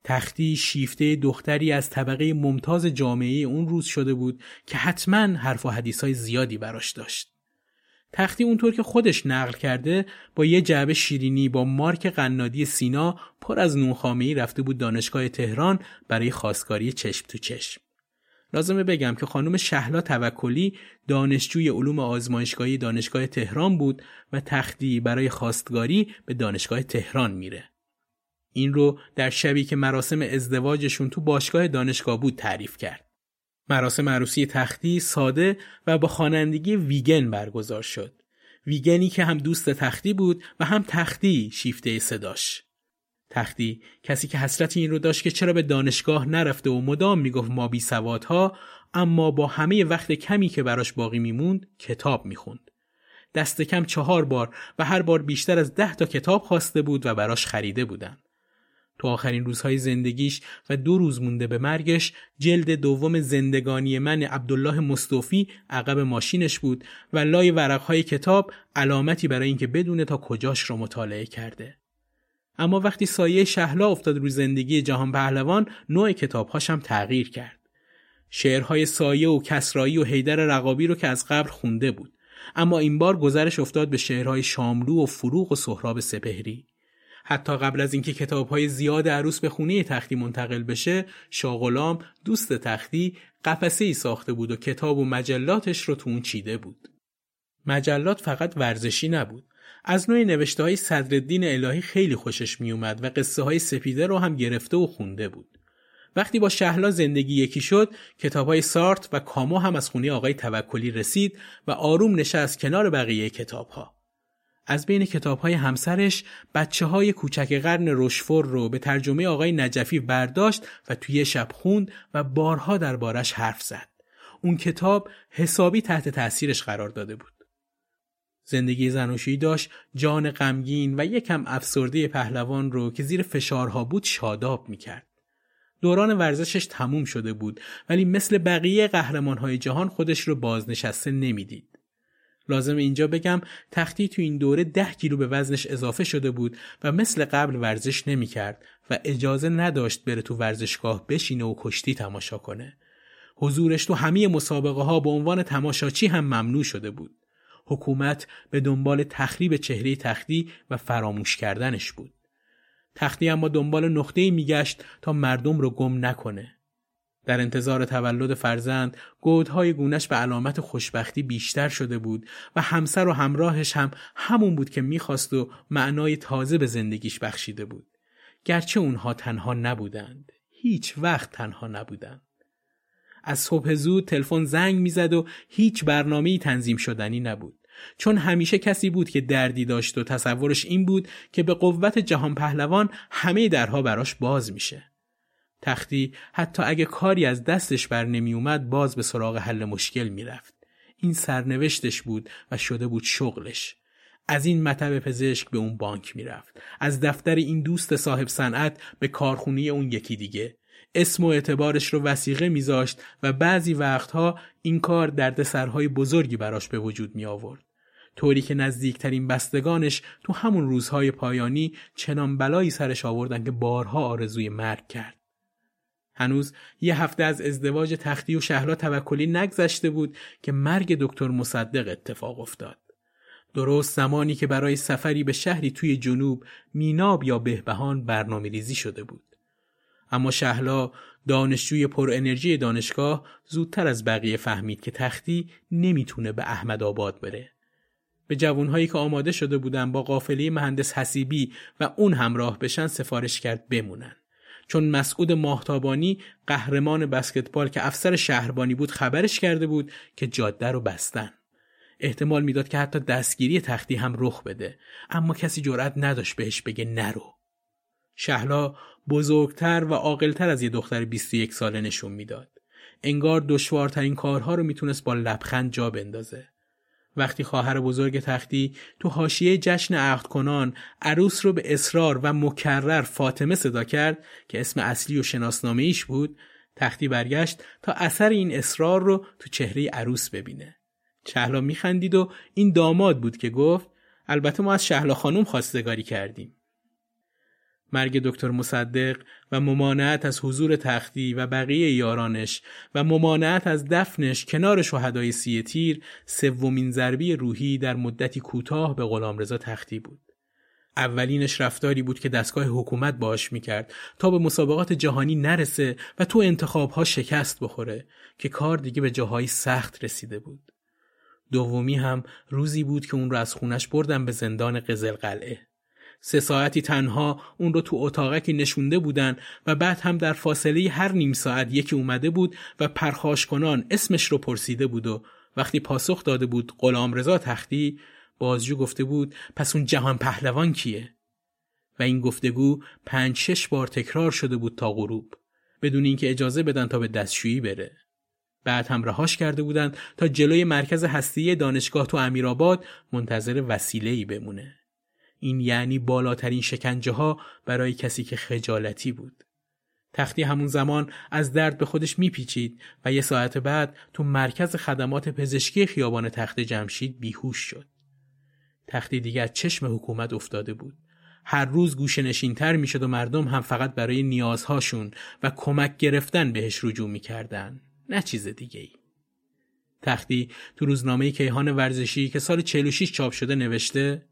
تختی شیفته دختری از طبقه ممتاز جامعه اون روز شده بود که حتما حرف و حدیث های زیادی براش داشت. تختی اونطور که خودش نقل کرده با یه جعبه شیرینی با مارک قنادی سینا پر از نونخامه‌ای رفته بود دانشگاه تهران برای خواستگاری چشم تو چشم. لازمه بگم که خانم شهلا توکلی دانشجوی علوم آزمایشگاهی دانشگاه تهران بود و تختی برای خواستگاری به دانشگاه تهران میره. این رو در شبی که مراسم ازدواجشون تو باشگاه دانشگاه بود تعریف کرد. مراسم عروسی تختی ساده و با خوانندگی ویگن برگزار شد. ویگنی که هم دوست تختی بود و هم تختی شیفته صداش. تختی کسی که حسرت این رو داشت که چرا به دانشگاه نرفته و مدام می‌گفت ما بی سوادها اما با همه وقت کمی که براش باقی میموند کتاب می‌خوند. دست کم چهار بار و هر بار بیشتر از ده تا کتاب خواسته بود و براش خریده بودن. تو آخرین روزهای زندگیش و دو روز مونده به مرگش جلد دوم زندگانی من عبدالله مصطفی عقب ماشینش بود و لای ورقهای کتاب علامتی برای اینکه بدونه تا کجاش رو مطالعه کرده. اما وقتی سایه شهلا افتاد روی زندگی جهان پهلوان نوع کتابهاش هم تغییر کرد. شعرهای سایه و کسرایی و حیدر رقابی رو که از قبل خونده بود. اما این بار گذرش افتاد به شعرهای شاملو و فروغ و سهراب سپهری. حتی قبل از اینکه کتابهای زیاد عروس به خونه تختی منتقل بشه شاغلام دوست تختی قفسه ای ساخته بود و کتاب و مجلاتش رو تو اون چیده بود. مجلات فقط ورزشی نبود. از نوع نوشته های صدرالدین الهی خیلی خوشش میومد و قصه های سپیده رو هم گرفته و خونده بود. وقتی با شهلا زندگی یکی شد کتاب های سارت و کامو هم از خونه آقای توکلی رسید و آروم نشست کنار بقیه کتاب ها. از بین کتاب های همسرش بچه های کوچک قرن رشفور رو به ترجمه آقای نجفی برداشت و توی شب خوند و بارها دربارش حرف زد. اون کتاب حسابی تحت تأثیرش قرار داده بود. زندگی زنوشی داشت جان غمگین و یکم افسرده پهلوان رو که زیر فشارها بود شاداب می‌کرد. دوران ورزشش تموم شده بود ولی مثل بقیه قهرمان های جهان خودش رو بازنشسته نمی‌دید. لازم اینجا بگم تختی تو این دوره ده کیلو به وزنش اضافه شده بود و مثل قبل ورزش نمی کرد و اجازه نداشت بره تو ورزشگاه بشینه و کشتی تماشا کنه. حضورش تو همه مسابقه ها به عنوان تماشاچی هم ممنوع شده بود. حکومت به دنبال تخریب چهره تختی و فراموش کردنش بود. تختی اما دنبال نقطه‌ای میگشت تا مردم رو گم نکنه. در انتظار تولد فرزند گودهای گونش به علامت خوشبختی بیشتر شده بود و همسر و همراهش هم همون بود که می‌خواست و معنای تازه به زندگیش بخشیده بود. گرچه اونها تنها نبودند. هیچ وقت تنها نبودند. از صبح زود تلفن زنگ می‌زد و هیچ برنامه‌ای تنظیم شدنی نبود. چون همیشه کسی بود که دردی داشت و تصورش این بود که به قوت جهان پهلوان همه درها براش باز میشه. تختی حتی اگه کاری از دستش بر نمی اومد باز به سراغ حل مشکل می‌رفت. این سرنوشتش بود و شده بود شغلش. از این مطب پزشک به اون بانک می‌رفت. از دفتر این دوست صاحب صنعت به کارخونه اون یکی دیگه. اسم و اعتبارش رو وسیقه میذاشت و بعضی وقتها این کار دردسرهای بزرگی براش به وجود می آورد. طوری که نزدیکترین بستگانش تو همون روزهای پایانی چنان بلایی سرش آوردن که بارها آرزوی مرگ کرد. هنوز یه هفته از ازدواج تختی و شهلا توکلی نگذشته بود که مرگ دکتر مصدق اتفاق افتاد. درست زمانی که برای سفری به شهری توی جنوب میناب یا بهبهان برنامه ریزی شده بود. اما شهلا دانشجوی پر انرژی دانشگاه زودتر از بقیه فهمید که تختی نمی‌تونه به احمد آباد بره. به جوانهایی که آماده شده بودن با قافله مهندس حسیبی و اون همراه بشن سفارش کرد بمونن. چون مسعود ماهتابانی قهرمان بسکتبال که افسر شهربانی بود خبرش کرده بود که جاده رو بستن. احتمال می‌داد که حتی دستگیری تختی هم رخ بده اما کسی جرأت نداشت بهش بگه نرو. شهلا بزرگتر و عاقلتر از یه دختر 21 ساله نشون می‌داد. انگار دشوارترین کارها رو می‌تونست با لبخند جا بندازه. وقتی خواهر بزرگ تختی تو حاشیه جشن عقد کنان عروس رو به اصرار و مکرر فاطمه صدا کرد که اسم اصلی و شناسنامه ایش بود تختی برگشت تا اثر این اصرار رو تو چهره عروس ببینه. شهلا میخندید و این داماد بود که گفت البته ما از شهلا خانوم خواستگاری کردیم. مرگ دکتر مصدق و ممانعت از حضور تختی و بقیه یارانش و ممانعت از دفنش کنار شهدای سی تیر سومین ضربی روحی در مدتی کوتاه به غلامرضا تختی بود. اولینش رفتاری بود که دستگاه حکومت باش می‌کرد تا به مسابقات جهانی نرسه و تو انتخابها شکست بخوره که کار دیگه به جاهای سخت رسیده بود. دومی هم روزی بود که اون رو از خونش بردن به زندان قزل قلعه. سه ساعتی تنها اون رو تو اتاقکی نشونده بودن و بعد هم در فاصله هر نیم ساعت یکی اومده بود و پرخاش کنان اسمش رو پرسیده بود و وقتی پاسخ داده بود غلام رضا تختی بازجو گفته بود پس اون جهان پهلوان کیه؟ و این گفتگو پنج شش بار تکرار شده بود تا غروب بدون اینکه اجازه بدن تا به دستشویی بره. بعد هم رهاش کرده بودند تا جلوی مرکز هستی دانشگاه تو امیرآباد منتظر وسیله‌ای بمونه. این یعنی بالاترین شکنجه ها برای کسی که خجالتی بود. تختی همون زمان از درد به خودش میپیچید و یه ساعت بعد تو مرکز خدمات پزشکی خیابان تخت جمشید بیهوش شد. تختی دیگه از چشم حکومت افتاده بود. هر روز گوشه نشینتر می‌شد و مردم هم فقط برای نیازهاشون و کمک گرفتن بهش رجوع می‌کردن. نه چیز دیگه ای. تختی تو روزنامه کیهان ورزشی که سال 46 چاپ شده نوشته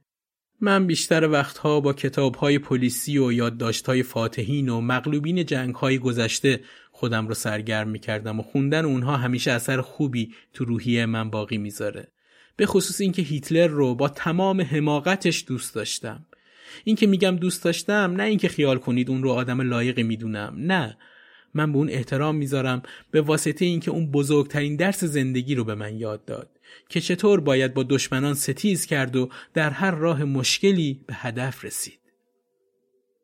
من بیشتر وقتها با کتابهای پلیسی و یادداشتهای فاتحین و مغلوبین جنگهای گذشته خودم رو سرگرم می‌کردم و خوندن اونها همیشه اثر خوبی تو روحیه من باقی می‌ذاره. به خصوص اینکه هیتلر رو با تمام حماقتش دوست داشتم. اینکه میگم دوست داشتم نه اینکه خیال کنید اون رو آدم لایقی می‌دونم نه من به اون احترام می‌ذارم به واسطه اینکه اون بزرگترین درس زندگی رو به من یاد داد که چطور باید با دشمنان ستیز کرد و در هر راه مشکلی به هدف رسید.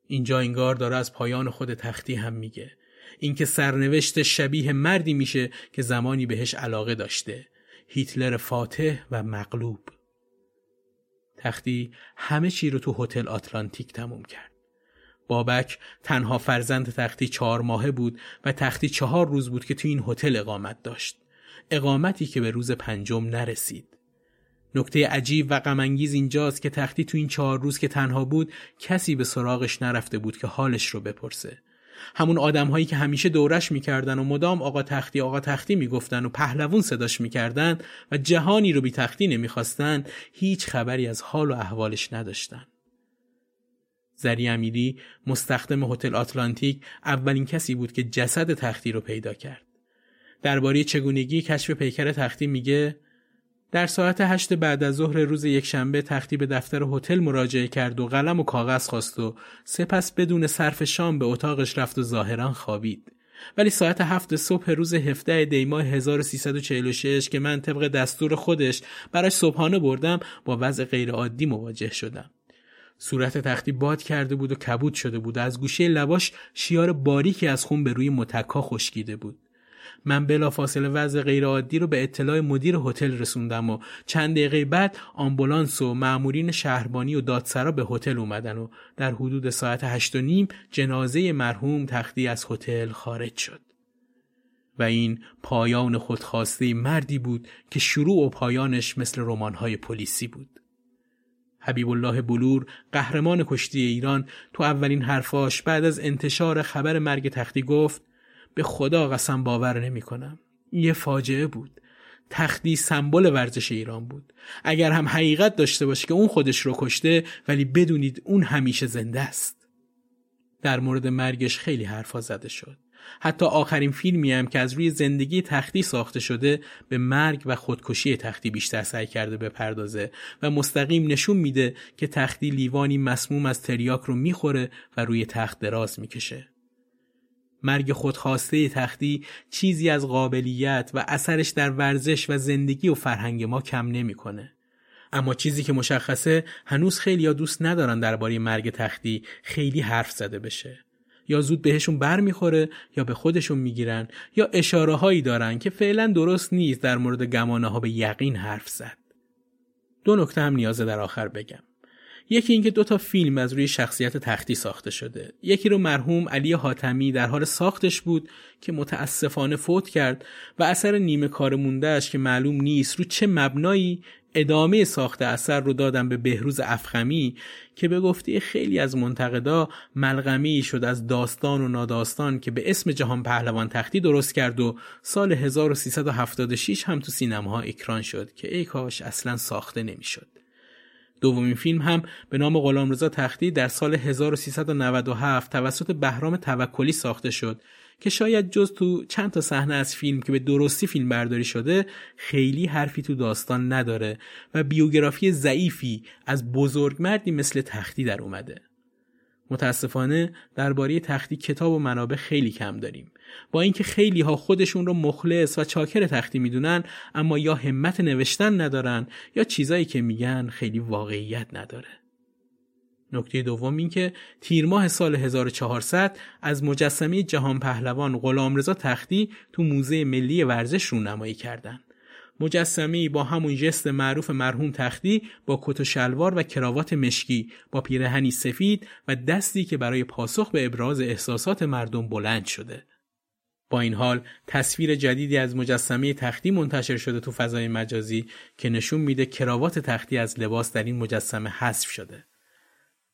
اینجا انگار داره از پایان خود تختی هم میگه. اینکه سرنوشت شبیه مردی میشه که زمانی بهش علاقه داشته. هیتلر فاتح و مغلوب. تختی همه چی رو تو هتل آتلانتیک تموم کرد. بابک تنها فرزند تختی چهار ماهه بود و تختی چهار روز بود که تو این هتل اقامت داشت. اقامتی که به روز پنجم نرسید. نکته عجیب و غمانگیز اینجاست که تختی تو این چهار روز که تنها بود کسی به سراغش نرفته بود که حالش رو بپرسه. همون آدم هایی که همیشه دورش می‌کردن و مدام آقا تختی آقا تختی می‌گفتن و پهلوون صداش می‌کردن و جهانی رو بی تختی نمی‌خواستن هیچ خبری از حال و احوالش نداشتن. زری امیری مستخدم هتل آتلانتیک اولین کسی بود که جسد تختی رو پیدا کرد. درباره چگونگی کشف پیکر تختی میگه در ساعت هشت بعد از ظهر روز یکشنبه تختی به دفتر هتل مراجعه کرد و قلم و کاغذ خواست و سپس بدون صرف شام به اتاقش رفت و ظاهرا خوابید. ولی ساعت هفت صبح روز 17 دیماه 1346 که من طبق دستور خودش برای صبحانه بردم با وضع غیرعادی مواجه شدم. صورت تختی باد کرده بود و کبود شده بود از گوشه لباش شیار باریکی از خون به روی متکا خشکیده بود. من بلافاصله وضع غیرعادی رو به اطلاع مدیر هتل رسوندم و چند دقیقه بعد آمبولانس و مأمورین شهربانی و دادسرا به هتل اومدن و در حدود ساعت هشت و نیم جنازه مرحوم تختی از هتل خارج شد. و این پایان خودخواسته مردی بود که شروع و پایانش مثل رمان‌های پلیسی بود. حبیب الله بلور قهرمان کشتی ایران تو اولین حرفاش بعد از انتشار خبر مرگ تختی گفت به خدا قسم باور نمی کنم. یه فاجعه بود. تختی سمبل ورزش ایران بود. اگر هم حقیقت داشته باشه که اون خودش رو کشته ولی بدونید اون همیشه زنده است. در مورد مرگش خیلی حرفا زده شد. حتی آخرین فیلمی هم که از روی زندگی تختی ساخته شده به مرگ و خودکشی تختی بیشتر سعی کرده بپردازه و مستقیم نشون میده که تختی لیوانی مسموم از تریاک رو می‌خوره و روی تخت دراز می‌کشه. مرگ خودخواسته تختی چیزی از قابلیت و اثرش در ورزش و زندگی و فرهنگ ما کم نمی‌کنه. اما چیزی که مشخصه هنوز خیلی یا دوست ندارن درباره مرگ تختی خیلی حرف زده بشه. یا زود بهشون بر می‌خوره یا به خودشون می‌گیرن یا اشاره هایی دارن که فعلا درست نیست در مورد گمانه ها به یقین حرف زد. دو نکته هم نیازه در آخر بگم. یکی اینکه دو تا فیلم از روی شخصیت تختی ساخته شده یکی رو مرحوم علی حاتمی در حال ساختش بود که متاسفانه فوت کرد و اثر نیمه کار موندهش که معلوم نیست رو چه مبنایی ادامه ساخت اثر رو دادم به بهروز افخمی که به گفته خیلی از منتقدا ملغمی شد از داستان و ناداستان که به اسم جهان پهلوان تختی درست کرد و سال 1376 هم تو سینماها اکران شد که ای کاش اصلا ساخته نمی‌شد. دومین فیلم هم به نام غلامرضا تختی در سال 1397 توسط بهرام توکلی ساخته شد که شاید جز تو چند تا صحنه از فیلم که به درستی فیلم برداری شده خیلی حرفی تو داستان نداره و بیوگرافی ضعیفی از بزرگمردی مثل تختی در اومده. متاسفانه درباره تختی کتاب و منابع خیلی کم داریم با اینکه خیلی ها خودشون رو مخلص و چاکر تختی می‌دونن اما یا همت نوشتن ندارن یا چیزایی که میگن خیلی واقعیت نداره نکته دوم این که تیر ماه سال 1400 از مجسمه جهان پهلوان غلامرضا تختی تو موزه ملی ورزش رونمایی کردند. مجسمی با همون جست معروف مرحوم تختی با کت و شلوار و کراوات مشکی با پیرهنی سفید و دستی که برای پاسخ به ابراز احساسات مردم بلند شده. با این حال تصویر جدیدی از مجسمه تختی منتشر شده تو فضای مجازی که نشون میده کراوات تختی از لباس در این مجسمه حذف شده.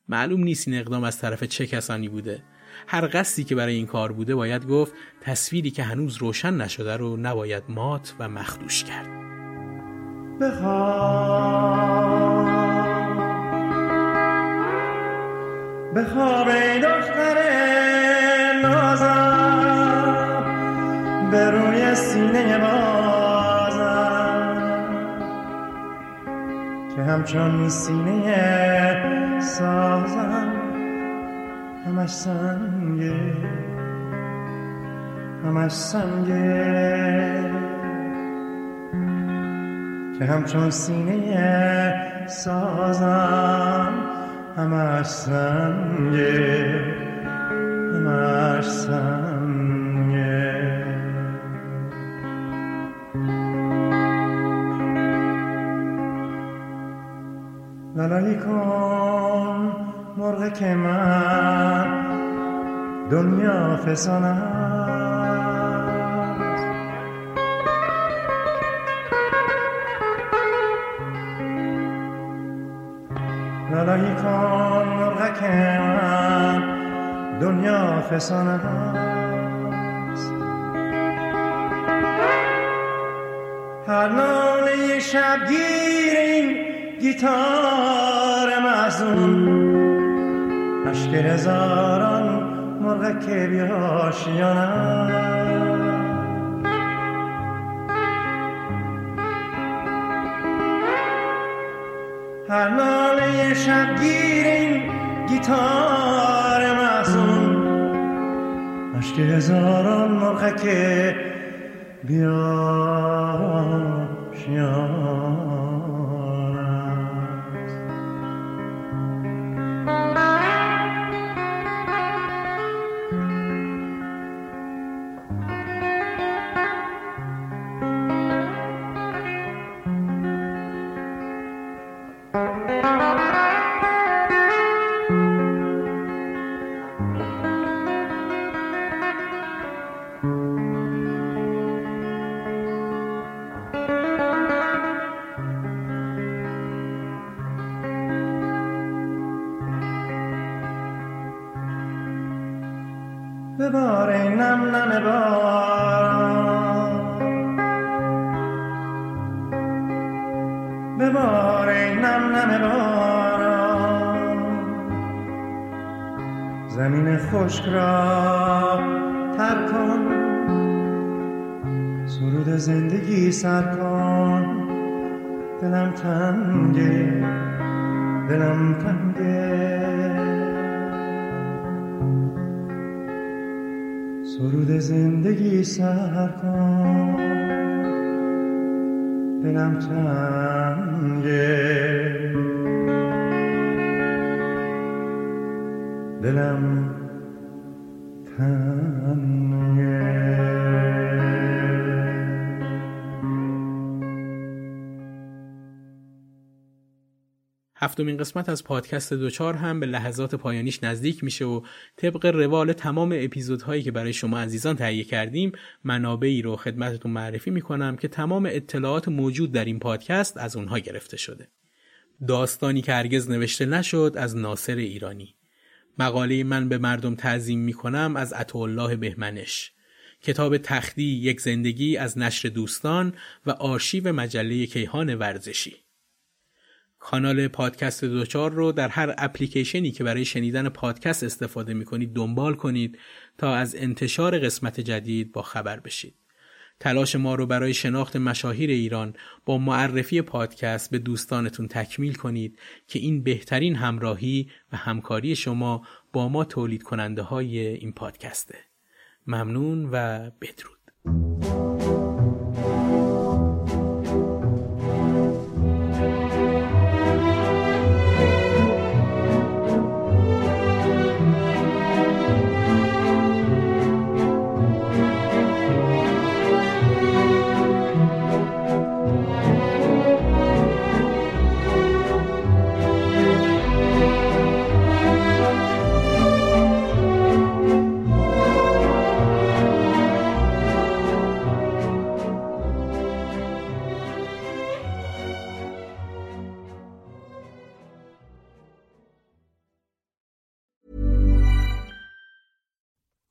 معلوم نیست این اقدام از طرف چه کسانی بوده. هر قصدی که برای این کار بوده باید گفت تصویری که هنوز روشن نشده رو نباید مات و مخدوش کرد. بخواب. بخواب ای به سینه بازم. که همچون سینه سازم همش سنگه همش سنگه. که همچون سینه سازم همش سنگه همش سنگه. لالایی کن مرغ که من دنیا فسان است. لالایی کن مرغ که من دنیا فسان است. هر ناله شبگیر این گیتار محزون عشق هزاران مرغ که بیاشیانم هر ناله شبگیر این گیتار محزون اشک هزاران مرغک بیا ببار خشک را تر کن. سرود زندگی سر کن. دلم تنگه. دلم تنگه. سرود زندگی سر کن. دلم تنگه. دلم هفتمین قسمت از پادکست دوچار هم به لحظات پایانیش نزدیک میشه و طبق روال تمام اپیزودهایی که برای شما عزیزان تهیه کردیم منابعی رو خدمتتون معرفی می‌کنم که تمام اطلاعات موجود در این پادکست از اونها گرفته شده. داستانی که هرگز نوشته نشد از ناصر ایرانی. مقاله من به مردم تعظیم می‌کنم از عطاالله بهمنش. کتاب تختی یک زندگی از نشر دوستان و آرشیو مجله کیهان ورزشی. کانال پادکست دوچار رو در هر اپلیکیشنی که برای شنیدن پادکست استفاده می کنید دنبال کنید تا از انتشار قسمت جدید با خبر بشید. تلاش ما رو برای شناخت مشاهیر ایران با معرفی پادکست به دوستانتون تکمیل کنید که این بهترین همراهی و همکاری شما با ما تولید کننده های این پادکسته. ممنون و بدرود.